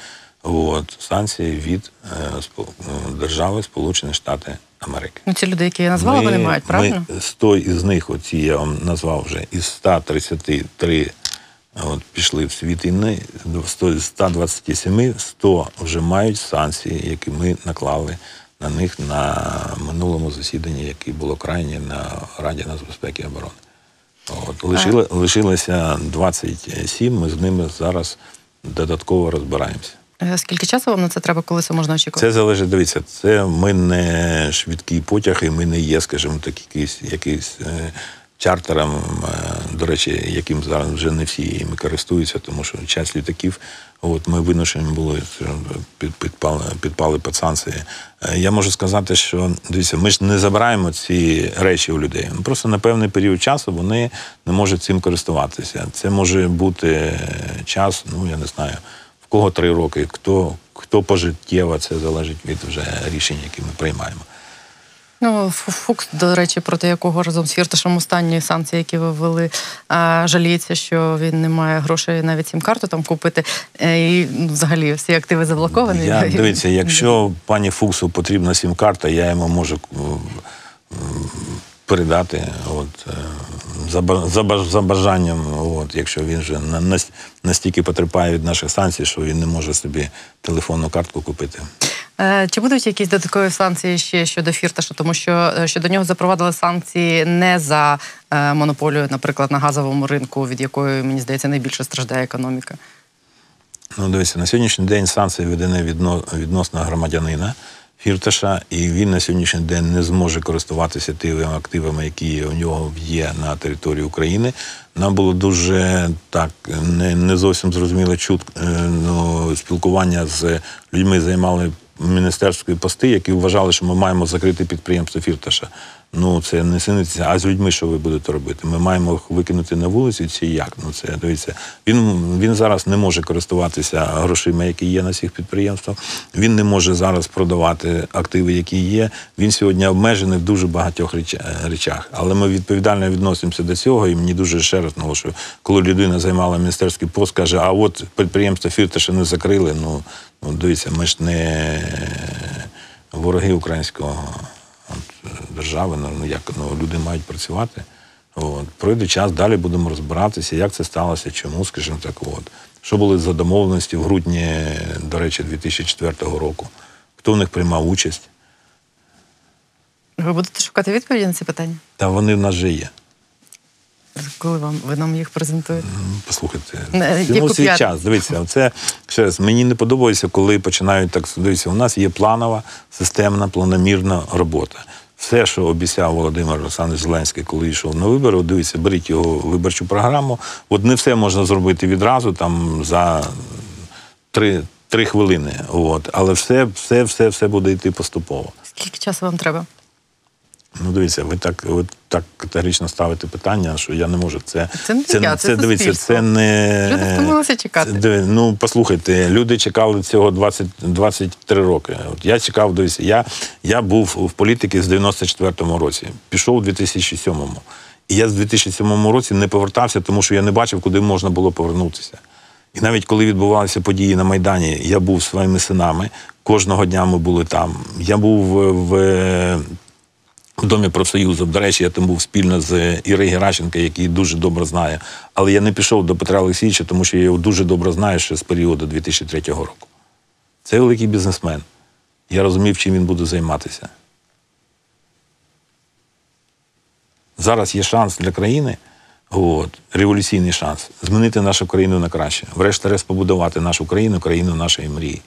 от, санкції від е, спо- е, держави Сполучені Штати Америки. Ну, ці люди, які я назвала, вони мають, правильно? Ми 100 із них, оці я вам назвав вже, із 133 от, пішли в світ війни, до 100 127, 100 вже мають санкції, які ми наклали на них на минулому засіданні, яке було крайнє на Раді нацбезпеки і оборони. От, лишили, лишилося 27, ми з ними зараз додатково розбираємося. Е, Скільки часу вам на це треба, коли це можна очікувати? Це залежить, дивіться, це ми не швидкий потяг, і ми не є, скажімо так, якийсь, якийсь е, чартером, е, до речі, яким зараз вже не всі користуються, тому що час літаків, от ми виношені були, підпали, підпали під санкції. Е, Я можу сказати, що дивіться, ми ж не забираємо ці речі у людей. Просто на певний період часу вони не можуть цим користуватися. Це може бути час, ну я не знаю в кого три роки, хто, хто пожиттєво, це залежить від вже рішень, які ми приймаємо. Ну, Фукс, до речі, проти якого разом з Фірташем останні санкції, які ви ввели, жаліється, що він не має грошей навіть сім карту там купити. Е, І ну, взагалі всі активи заблоковані. Я, дивіться, якщо пані Фуксу потрібна сім-карта, я йому можу м, м, передати от, е, за, за, за бажанням, от, якщо він вже настільки потерпає від наших санкцій, що він не може собі телефонну картку купити. Е, Чи будуть якісь додаткові санкції ще щодо Фірташа? Тому що е, щодо нього запровадили санкції не за е, монополію, наприклад, на газовому ринку, від якої, мені здається, найбільше страждає економіка. Ну, дивіться, на сьогоднішній день санкції введені відно, відносно громадянина, Фірташа, і він на сьогоднішній день не зможе користуватися тими активами, які у нього є на території України. Нам було дуже так не, не зовсім зрозуміло чут ну, спілкування з людьми, займали міністерської пости, які вважали, що ми маємо закрити підприємство Фірташа. Ну це не синиця, а з людьми, що ви будете робити? Ми маємо їх викинути на вулицю чи як? Ну це дивіться. Він він зараз не може користуватися грошима, які є на цих підприємствах. Він не може зараз продавати активи, які є. Він сьогодні обмежений в дуже багатьох реча- речах. Але ми відповідально відносимося до цього. І мені дуже ще раз наголошую, коли людина займала міністерський пост, каже, а от підприємство Фірташа не закрили. Ну, ну дивіться, ми ж не вороги українського от, держави, ну ну, як ну, люди мають працювати. От. Пройде час, далі будемо розбиратися, як це сталося, чому, скажімо так. От. Що були за домовленості в грудні, до речі, 2004 року? Хто в них приймав участь? Ви будете шукати відповіді на ці питання? Та вони в нас вже є. Коли вам ви нам їх презентуєте? Ну, Послухайте, всьому свій п'ятницю? час. Дивіться, це ще раз, мені не подобається, коли починають так. Дивіться, у нас є планова, системна, планомірна робота. Все, що обіцяв Володимир Олександрович Зеленський, коли йшов на вибори, дивіться, беріть його виборчу програму. От не все можна зробити відразу, там за три, три хвилини. От. Але все, все, все, все буде йти поступово. Скільки часу вам треба? Ну, дивіться, ви так, ви так категорично ставите питання, що я не можу. Це, Це не я, це дивіться, це не. Люди втомилися чекати. Це, ну, послухайте, люди чекали цього 20, 23 роки. От я чекав, дивіться, я, я був в політиці з 94-му році, пішов у 2007-му. І я з 2007 році не повертався, тому що я не бачив, куди можна було повернутися. І навіть коли відбувалися події на Майдані, я був зі своїми синами. Кожного дня ми були там. Я був в, в Домі профсоюзу. До речі, я там був спільно з Ірою Геращенко, який дуже добре знає. Але я не пішов до Петра Олексійовича, тому що я його дуже добре знаю ще з періоду 2003 року. Це великий бізнесмен. Я розумів, чим він буде займатися. Зараз є шанс для країни, от, революційний шанс, змінити нашу країну на краще. Врешті-решт побудувати нашу країну, країну нашої мрії.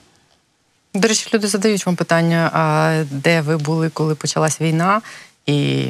До речі, люди задають вам питання, а де ви були, коли почалась війна, і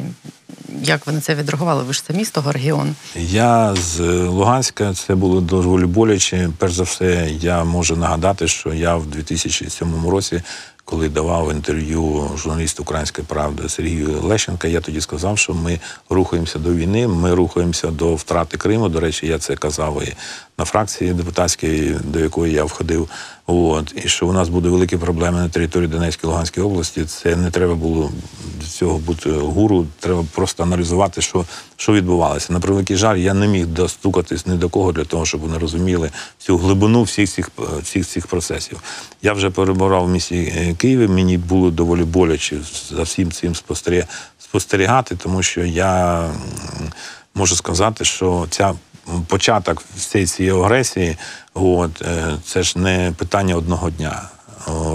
як ви на це відреагували? Ви ж самі з того регіону. Я з Луганська, це було доволі боляче. Перш за все, я можу нагадати, що я в 2007 році, коли давав інтерв'ю журналісту Української правди Сергію Лещенка, я тоді сказав, що ми рухаємося до війни, ми рухаємося до втрати Криму. До речі, я це казав і на фракції депутатській, до якої я входив. От і що у нас буде великі проблеми на території Донецької Луганської області. Це не треба було до цього бути гуру. Треба просто аналізувати, що, що відбувалося. На превеликий жаль, я не міг достукатись ні до кого для того, щоб вони розуміли всю глибину всіх цих всіх цих процесів. Я вже перебував в місті е, Києві. Мені було доволі боляче за всім цим спостерігати, тому що я можу сказати, що ця початок всієї цієї агресії, от, е, це ж не питання одного дня.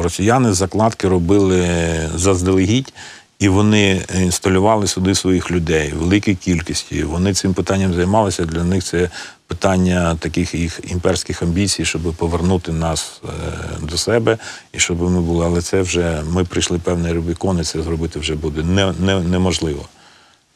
Росіяни закладки робили заздалегідь, і вони інсталювали сюди своїх людей великій кількості. Вони цим питанням займалися. Для них це питання таких їх імперських амбіцій, щоб повернути нас е, до себе і щоб ми були. Але це вже ми прийшли певний Рубікон, і це зробити вже буде не, не, неможливо.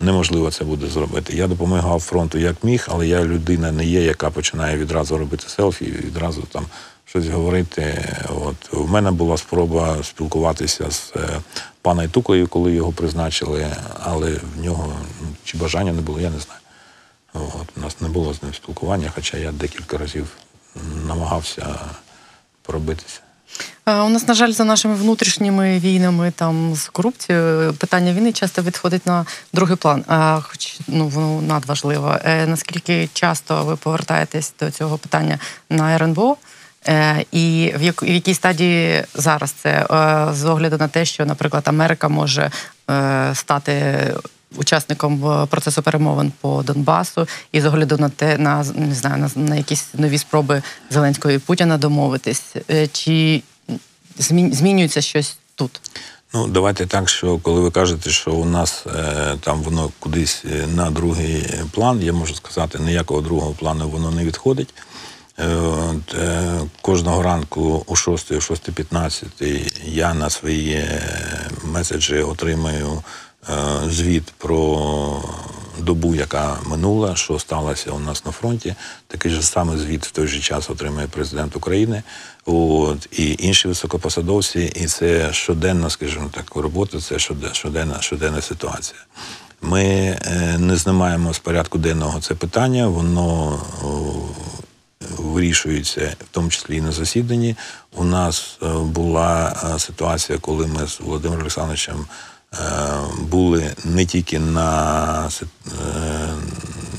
Неможливо це буде зробити. Я допомагав фронту як міг, але я людина не є, яка починає відразу робити селфі, і відразу там щось говорити. От у мене була спроба спілкуватися з е, паном Ітукою, коли його призначили, але в нього ну, чи бажання не було, я не знаю. От у нас не було з ним спілкування, хоча я декілька разів намагався пробитися. Е, У нас, на жаль, за нашими внутрішніми війнами там з корупцією питання війни часто відходить на другий план. Хоч ну воно надважливо. Е, Наскільки часто ви повертаєтесь до цього питання на РНБО? Е, І в, як, в якій стадії зараз це з огляду на те, що, наприклад, Америка може стати учасником е, процесу перемовин по Донбасу, і з огляду на те, на не знаю, на, на якісь нові спроби Зеленського і Путіна домовитись, Е, чи змінюється щось тут? Ну, давайте так, що коли ви кажете, що у нас е, там воно кудись е, на другий план, я можу сказати, ніякого другого плану воно не відходить. От, е, Кожного ранку о 6, о 6.15 я на свої меседжі отримаю звіт про добу, яка минула, що сталося у нас на фронті. Такий же самий звіт в той же час отримує президент України. От, і інші високопосадовці, і це щоденна, скажімо так, робота, це щоде- щоденна, щоденна ситуація. Ми е, не знімаємо з порядку денного це питання, воно вирішується, в тому числі і на засіданні. У нас е, була е, ситуація, коли ми з Володимиром Олександровичем е, були не тільки на е,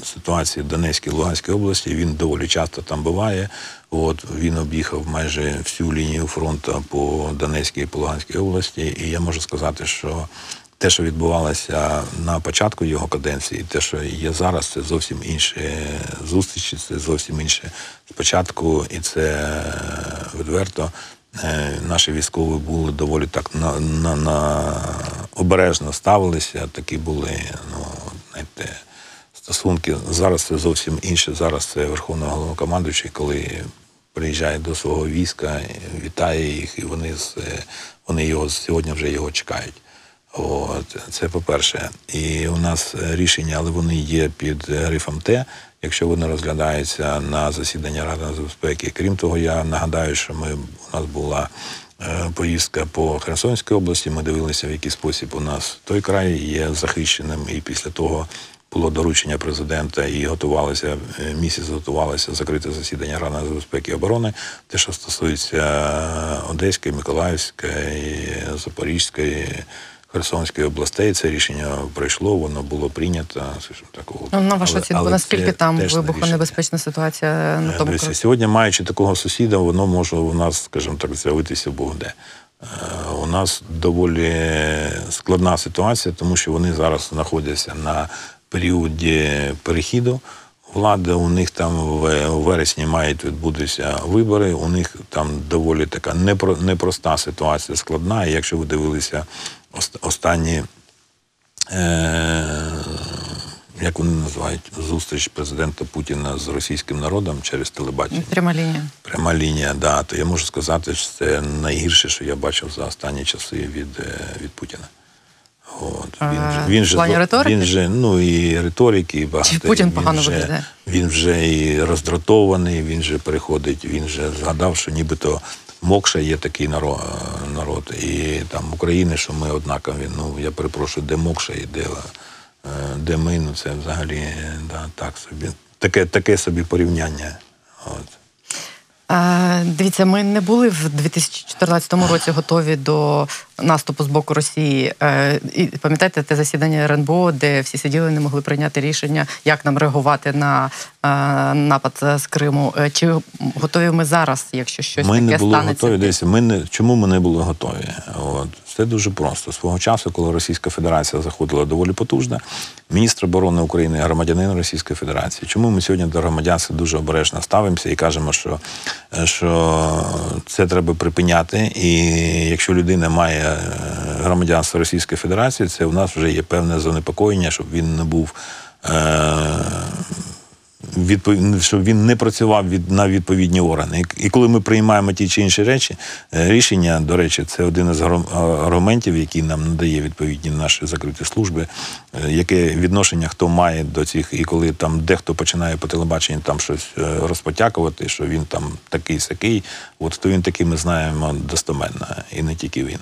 ситуації в Донецькій Луганській області. Він доволі часто там буває. От він об'їхав майже всю лінію фронту по Донецькій і по Луганській області. І я можу сказати, що те, що відбувалося на початку його каденції, те, що є зараз, це зовсім інші зустрічі, це зовсім інше спочатку, і це е, відверто. Е, Наші військові були доволі так на, на, на обережно ставилися. Такі були, ну знаєте, стосунки. Зараз це зовсім інше. Зараз це Верховний головнокомандуючий, коли приїжджає до свого війська, вітає їх, і вони з вони його сьогодні вже його чекають. От це по-перше. І у нас е, рішення, але вони є під е, грифом Т, якщо вони розглядаються на засідання Ради нацбезпеки. Крім того, я нагадаю, що ми у нас була е, поїздка по Херсонській області. Ми дивилися, в який спосіб у нас той край є захищеним, і після того. Було доручення президента і готувалися е, місяць готувалося закрите засідання Ради нацбезпеки і оборони. Те, що стосується е, Одеської, Миколаївської, Запорізької, Херсонської областей, це рішення пройшло, воно було прийнято. скажімо так. Ну, на вашу оцінку, наскільки там вибухонебезпечна ситуація на тому кроці? сьогодні, маючи такого сусіда, воно може у нас, скажімо так, з'явитися Бог де. Е, У нас доволі складна ситуація, тому що вони зараз знаходяться на періоді перехіду. Влади у них там в вересні мають відбутися вибори. У них там доволі така непро, непроста ситуація, складна. І якщо ви дивилися останні е, як вони називають зустріч президента Путіна з російським народом через телебачення. Пряма лінія. Пряма лінія, да, то я можу сказати, що це найгірше, що я бачив за останні часи від, е, від Путіна. От. А, Він, він, же, плані риторики? він же, ну і риторики, і багато. Чи Путін він погано вже, виглядає? Він вже і роздратований, він же переходить, він же згадав, що нібито Мокша є такий народ, народ. І там України, що ми однакові. Ну, я перепрошую, де Мокша і де, е, де ми, ну це взагалі да, так собі. Таке, таке собі порівняння. От. Дивіться, ми не були в 2014 році готові до наступу з боку Росії. Е, і пам'ятаєте те засідання РНБО, де всі сиділи, не могли прийняти рішення, як нам реагувати на е, напад з Криму. Е, Чи готові ми зараз, якщо щось ми таке не були станеться? готові. Десь ми не чому ми не були готові? От все дуже просто. Свого часу, коли Російська Федерація заходила доволі потужно, міністр оборони України, громадянин Російської Федерації. Чому ми сьогодні до громадянства дуже обережно ставимося і кажемо, що, е, що це треба припиняти, і якщо людина має е, громадянство Російської Федерації, це у нас вже є певне занепокоєння, щоб він не був. Е- відпов... щоб він не працював від... на відповідні органи. І коли ми приймаємо ті чи інші речі, е, рішення, до речі, це один із аргументів, який нам надає відповідні наші закриті служби, е, яке відношення хто має до цих, і коли там дехто починає по телебаченню там щось е, розпотякувати, що він там такий сякий, от хто він такий, ми знаємо достоменно, і не тільки він.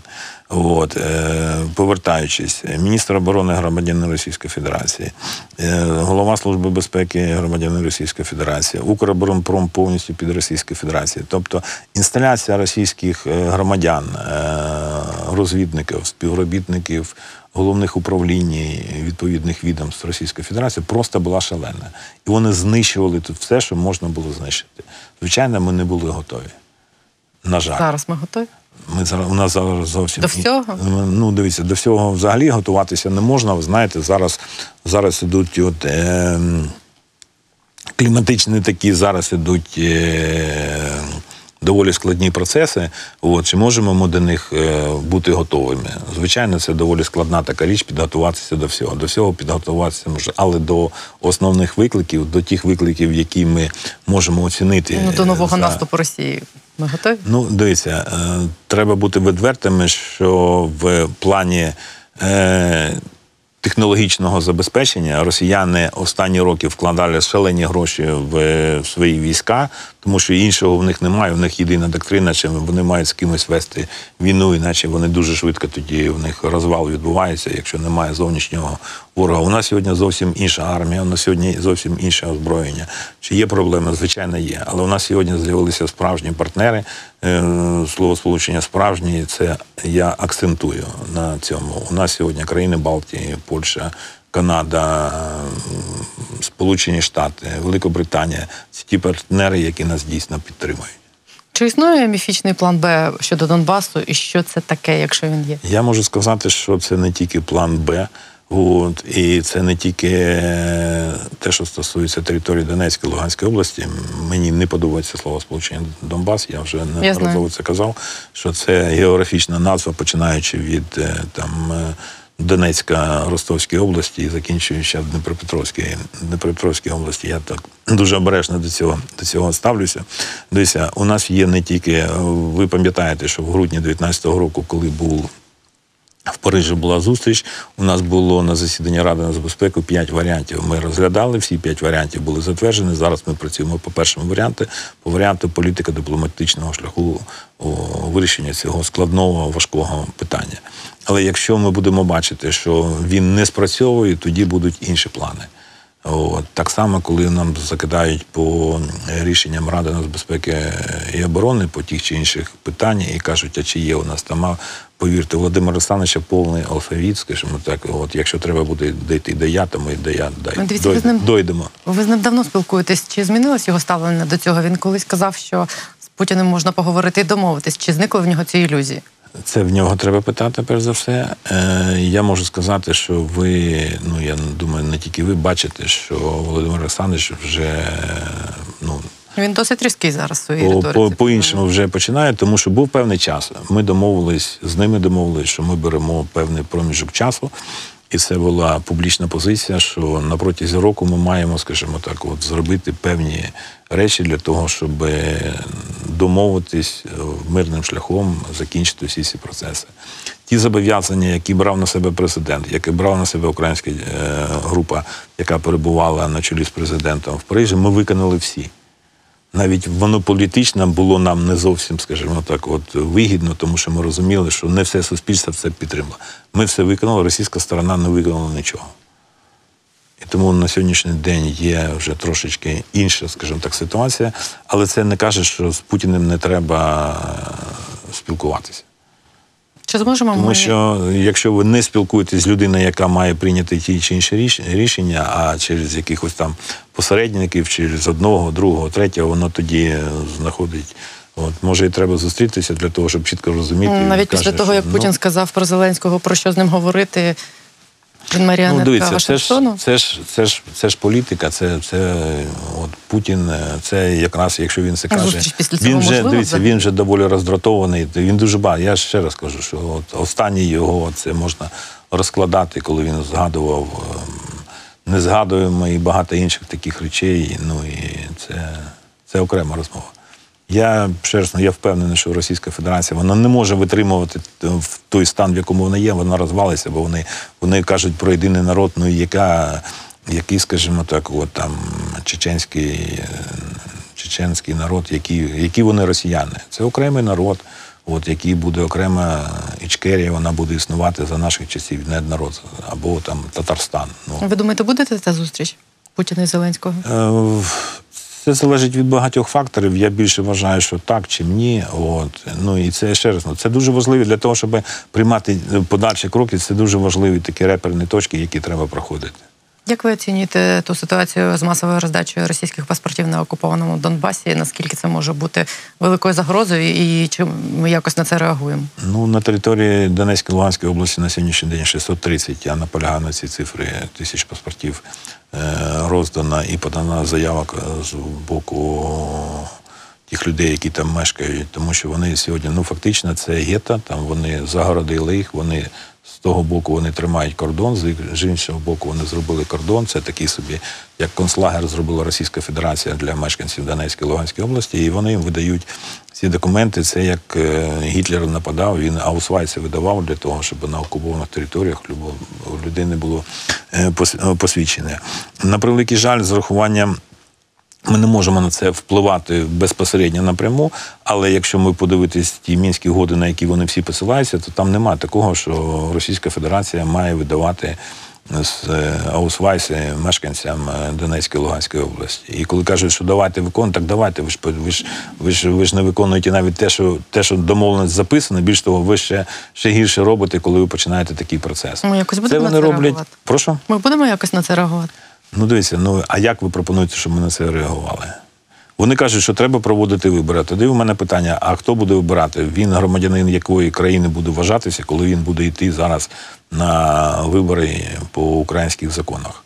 От, е, повертаючись, міністр оборони громадянин Російської Федерації, е, голова Служби безпеки громадянин Російської Федерації, Укроборонпром повністю під Російською Федерацією. Тобто інсталяція російських е, громадян, е, розвідників, співробітників головних управлінь відповідних відомств Російської Федерації просто була шалена. І вони знищували тут все, що можна було знищити. Звичайно, ми не були готові. На жаль. Зараз ми готові. Ми зараз у нас зараз зовсім До всього? Ну дивіться, до всього взагалі готуватися не можна. Ви знаєте, зараз зараз ідуть от. Е, кліматичні такі зараз ідуть е, доволі складні процеси. От, чи можемо ми до них е, бути готовими? Звичайно, це доволі складна така річ підготуватися до всього. До всього підготуватися може, але до основних викликів, до тих викликів, які ми можемо оцінити Ну, до нового за- наступу Росії ми готові? Ну, дивіться, е, треба бути відвертими, що в плані е, технологічного забезпечення росіяни останні роки вкладали шалені гроші в, е, свої війська, тому що іншого в них немає. В них єдина доктрина, чим вони мають з кимось вести війну, іначе вони дуже швидко тоді в них розвал відбувається, якщо немає зовнішнього ворога. У нас сьогодні зовсім інша армія, у нас сьогодні зовсім інше озброєння. Чи є проблеми? Звичайно, є. Але у нас сьогодні з'явилися справжні партнери. Е, Слово сполучення справжні, це я акцентую на цьому. У нас сьогодні країни Балтії, Польща. Канада, Сполучені Штати, Великобританія це ті партнери, які нас дійсно підтримують. Чи існує міфічний план Б щодо Донбасу, і що це таке, якщо він є? Я можу сказати, що це не тільки план Б, от, і це не тільки е, те, що стосується території Донецької Луганської області. Мені не подобається слово сполучення Донбас. Я вже неодноразово це казав, що це географічна назва, починаючи від е, там. е, Донецька, Ростовської області і закінчуючи Дніпропетровської Дніпропетровській області. Я так дуже обережно до цього до цього ставлюся. Дивіться, у нас є не тільки ви пам'ятаєте, що в грудні 19-го року, коли був в Парижі була зустріч. У нас було на засіданні Ради нацбезпеки п'ять варіантів. Ми розглядали, всі п'ять варіантів були затверджені. Зараз ми працюємо по першому варіанту, по варіанту політика дипломатичного шляху вирішення цього складного важкого питання. Але якщо ми будемо бачити, що він не спрацьовує, тоді будуть інші плани. От, так само, коли нам закидають по рішенням Ради нацбезпеки і оборони по тих чи інших питаннях і кажуть, а чи є у нас там, повірте, Володимир Олександровича повний алфавіт, скажімо так, от якщо треба буде дійти до я, то ми до я дай, Ну, ви з ним- дойдемо. Ви з ним давно спілкуєтесь. Чи змінилось його ставлення до цього? Він колись казав, що з Путіним можна поговорити і домовитись. Чи зникли в нього ці ілюзії? Це в нього треба питати, перш за все. Е, я можу сказати, що ви, ну я думаю, не тільки ви бачите, що Володимир Олександрович вже ну, Він досить різкий зараз в своїй по, риториці. по, по-іншому вже починає, тому що був певний час. Ми домовились, з ними домовились, що ми беремо певний проміжок часу. І це була публічна позиція, що на протязі року ми маємо, скажімо так, от зробити певні речі для того, щоб домовитись е, мирним шляхом, закінчити всі ці процеси. Ті зобов'язання, які брав на себе президент, які брав на себе українська е, група, яка перебувала на чолі з президентом в Парижі, ми виконали всі навіть воно політично було нам не зовсім, скажімо так, от вигідно, тому що ми розуміли, що не все суспільство це підтримало. Ми все виконали, російська сторона не виконала нічого. І тому на сьогоднішній день є вже трошечки інша, скажімо так, ситуація, але це не каже, що з Путіним не треба е, спілкуватися. Чи зможемо Тому ми що якщо ви не спілкуєтесь з людиною, яка має прийняти ті чи інші ріш- рішення, а через якихось там посередників, через одного, другого, третього, воно тоді е, знаходить. От може і треба зустрітися для того, щоб чітко розуміти. навіть каже, після того, що, як ну, Путін сказав про Зеленського, про що з ним говорити, він маріонетка Ну, дивіться, це ж, це ж це ж це ж політика. Це це от Путін. е, Це якраз, якщо він це каже, він вже дивіться. Він вже доволі роздратований. Він дуже багато. Я ще раз кажу, що от останній його це можна розкладати, коли він згадував. ем, Не згадуємо і багато інших таких речей. Ну і це, це окрема розмова. Я ще раз, ну, я впевнений, що Російська Федерація вона не може витримувати в той стан, в якому вона є, вона розвалиться, бо вони, вони кажуть про єдиний народ, ну яка, який, скажімо так, от там чеченський, е, чеченський народ, які, які вони росіяни. Це окремий народ, от, який буде окрема Ічкерія, вона буде існувати за наших часів, не народ, або там Татарстан. Ну, Ви думаєте, буде ця зустріч Путіна і Зеленського? Е, Це залежить від багатьох факторів. Я більше вважаю, що так чи ні. От ну і це ще раз. Ну це дуже важливо для того, щоб приймати подальші кроки. Це дуже важливі такі реперні точки, які треба проходити. Як ви оцінюєте ту ситуацію з масовою роздачею російських паспортів на окупованому Донбасі? Наскільки це може бути великою загрозою, і чи ми якось на це реагуємо? Ну на території Донецької Луганської області на сьогоднішній день 630, Я наполягаю на ці цифри тисяч паспортів е, роздано і подана заявок з боку тих людей, які там мешкають, тому що вони сьогодні, ну фактично, це гетто, там вони загородили їх, вони з того боку вони тримають кордон, з іншого боку вони зробили кордон. Це такий собі, як концлагер зробила Російська Федерація для мешканців Донецької Луганської області, і вони їм видають ці документи. Це як е, Гітлер нападав, він аусвайси видавав для того, щоб на окупованих територіях у людини було е, е, посвідчення. На превеликий жаль, з урахуванням ми не можемо на це впливати безпосередньо напряму, але якщо ми подивитись ті мінські угоди, на які вони всі посилаються, то там немає такого, що Російська Федерація має видавати з е, аусвайси мешканцям е, Донецької Луганської області. І коли кажуть, що давайте виконуйте, так давайте. Ви ж ви ж ви ж ви ж не виконуєте навіть те, що те, що домовленість записано. Більш того, ви ще, ще гірше робите, коли ви починаєте такий процес. Ми якось це вони на це роблять. реагувати? Прошу. Ми будемо якось на це реагувати. Ну, дивіться, ну а як ви пропонуєте, щоб ми на це реагували? Вони кажуть, що треба проводити вибори. Тоді у мене питання: а хто буде вибирати? Він громадянин якої країни буде вважатися, коли він буде йти зараз на вибори по українських законах?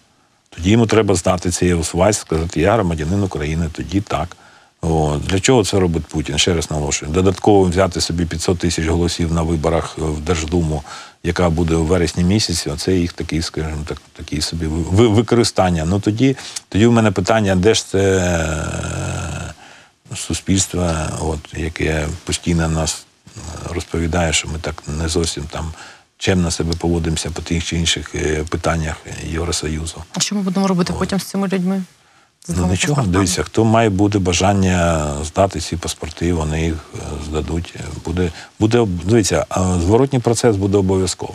Тоді йому треба здати цей освайс, сказати, я громадянин України, тоді так. О, для чого це робить Путін? Ще раз наголошую. Додатково взяти собі 500 тисяч голосів на виборах в Держдуму, яка буде у вересні місяці. Оце їх такий, скажімо так, такі собі ви- використання. Ну тоді, тоді в мене питання, де ж це е, суспільство, от, яке постійно нас е, розповідає, що ми так не зовсім там чемно себе поводимося по тих чи інших е, питаннях Євросоюзу. А що ми будемо робити потім з цими людьми? Ну нічого, дивіться, хто має буде бажання здати ці паспорти, вони їх е, здадуть. Буде, буде дивіться, зворотній процес буде обов'язково.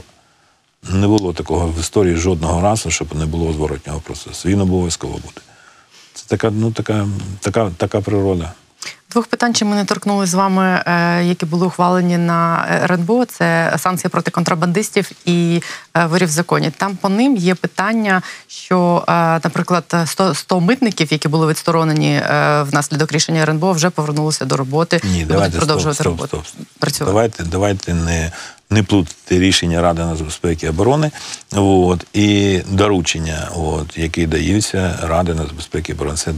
Не було такого в історії жодного разу, щоб не було зворотнього процесу. Він обов'язково буде. Це така, ну, така, така, така природа. Двох питань, чи ми не торкнули з вами, е, які були ухвалені на е, РНБО, це санкції проти контрабандистів і е, вирів в законі. Там по ним є питання, що, е, наприклад, 100, 100 митників, які були відсторонені е, внаслідок рішення РНБО, вже повернулися до роботи Ні, і давайте будуть продовжувати стоп, стоп, роботу. стоп, стоп. Працювати. Давайте, давайте не, не плутати рішення Ради нацбезпеки і оборони от, і доручення, от, які даються Ради нацбезпеки і оборони. Це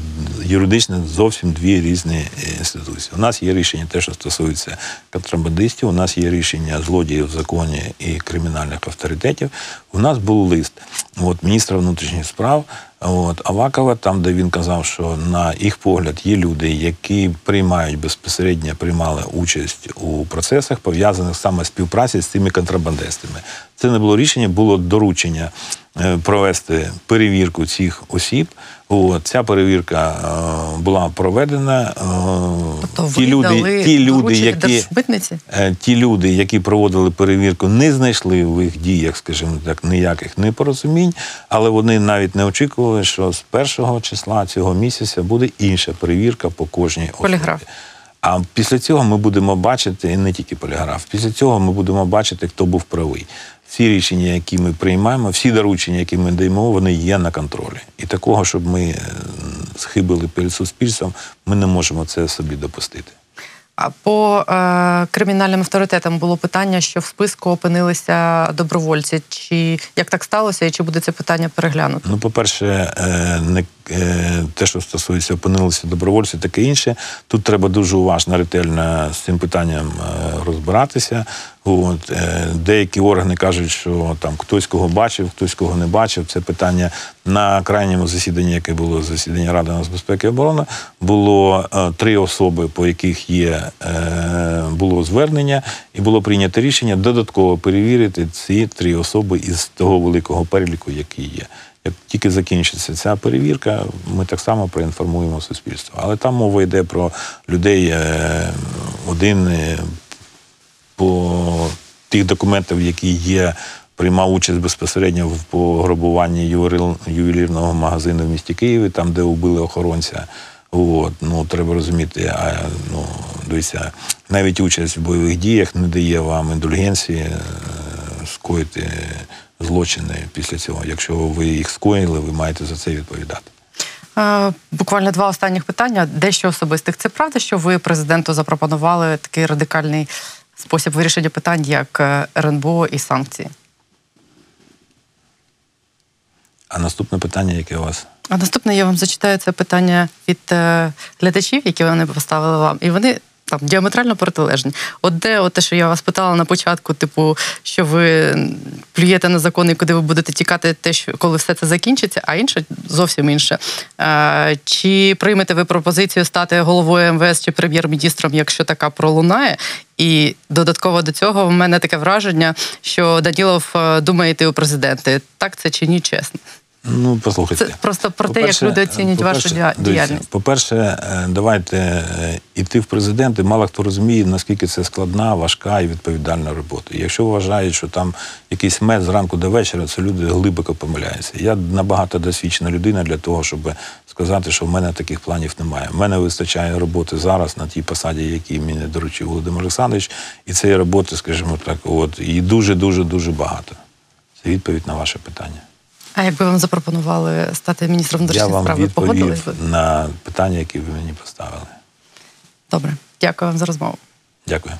юридично зовсім дві різні е, інституції. У нас є рішення, те, що стосується контрабандистів, у нас є рішення злодіїв в законі і кримінальних авторитетів. У нас був лист от, міністра внутрішніх справ. От Авакова, там, де він казав, що на їх погляд є люди, які приймають безпосередньо приймали участь у процесах, пов'язаних саме співпраці з цими контрабандистами. Це не було рішення, було доручення е, провести перевірку цих осіб. От, ця перевірка е, була проведена. Е, Тобто ви дали ті люди, які? Ті люди, які проводили перевірку, не знайшли в їх діях, скажімо так, ніяких непорозумінь, але вони навіть не очікували, що з першого числа цього місяця буде інша перевірка по кожній особі. Поліграф. А після цього ми будемо бачити і не тільки поліграф. Після цього ми будемо бачити, хто був правий. Всі рішення, які ми приймаємо, всі доручення, які ми даємо, вони є на контролі. І такого, щоб ми е, схибили перед суспільством, ми не можемо це собі допустити. А по е, кримінальним авторитетам було питання, що в списку опинилися добровольці. Чи як так сталося, і чи буде це питання переглянуто? Ну, по-перше, е, не те, що стосується опинилися добровольці, таке інше. Тут треба дуже уважно, ретельно з цим питанням е, розбиратися. От, е, деякі органи кажуть, що там хтось кого бачив, хтось кого не бачив. Це питання на крайньому засіданні, яке було засідання Ради нацбезпеки і оборони, було е, три особи, по яких є е, було звернення, і було прийнято рішення додатково перевірити ці три особи із того великого переліку, який є. Як тільки закінчиться ця перевірка, ми так само проінформуємо суспільство. Але там мова йде про людей е, один е, по тих документах, які є, приймав участь безпосередньо в пограбуванні ювелірного магазину в місті Києві, там, де вбили охоронця. От, ну, треба розуміти, а, ну, дивіться, навіть участь в бойових діях не дає вам індульгенції е, скоїти злочини після цього. Якщо ви їх скоїли, ви маєте за це відповідати. Е, Буквально два останніх питання. Дещо особистих. Це правда, що ви президенту запропонували такий радикальний спосіб вирішення питань, як е, РНБО і санкції? А наступне питання, яке у вас? А наступне я вам зачитаю це питання від е, глядачів, які вони поставили вам, і вони там діаметрально протилежні. Одне, от те, що я вас питала на початку, типу, що ви плюєте на закони, куди ви будете тікати, те, що коли все це закінчиться, а інше зовсім інше. Е, чи приймете ви пропозицію стати головою МВС чи прем'єр-міністром, якщо така пролунає? І додатково до цього в мене таке враження, що Данілов е, думає йти у президенти. Так це чи ні, чесно? Ну, послухайте. Це просто про те, як люди оцінюють вашу діяльність. По-перше, е, давайте е, іти в президенти. Мало хто розуміє, наскільки це складна, важка і відповідальна робота. І якщо вважають, що там якийсь мед зранку до вечора, це люди глибоко помиляються. Я набагато досвідчена людина для того, щоб сказати, що в мене таких планів немає. В мене вистачає роботи зараз на тій посаді, які мені доручив Володимир Олександрович, і цієї роботи, скажімо так, от і дуже, дуже, дуже багато. Це відповідь на ваше питання. А якби вам запропонували стати міністром внутрішніх справ, ви погодили би? на питання, які ви мені поставили. Добре, дякую вам за розмову. Дякую.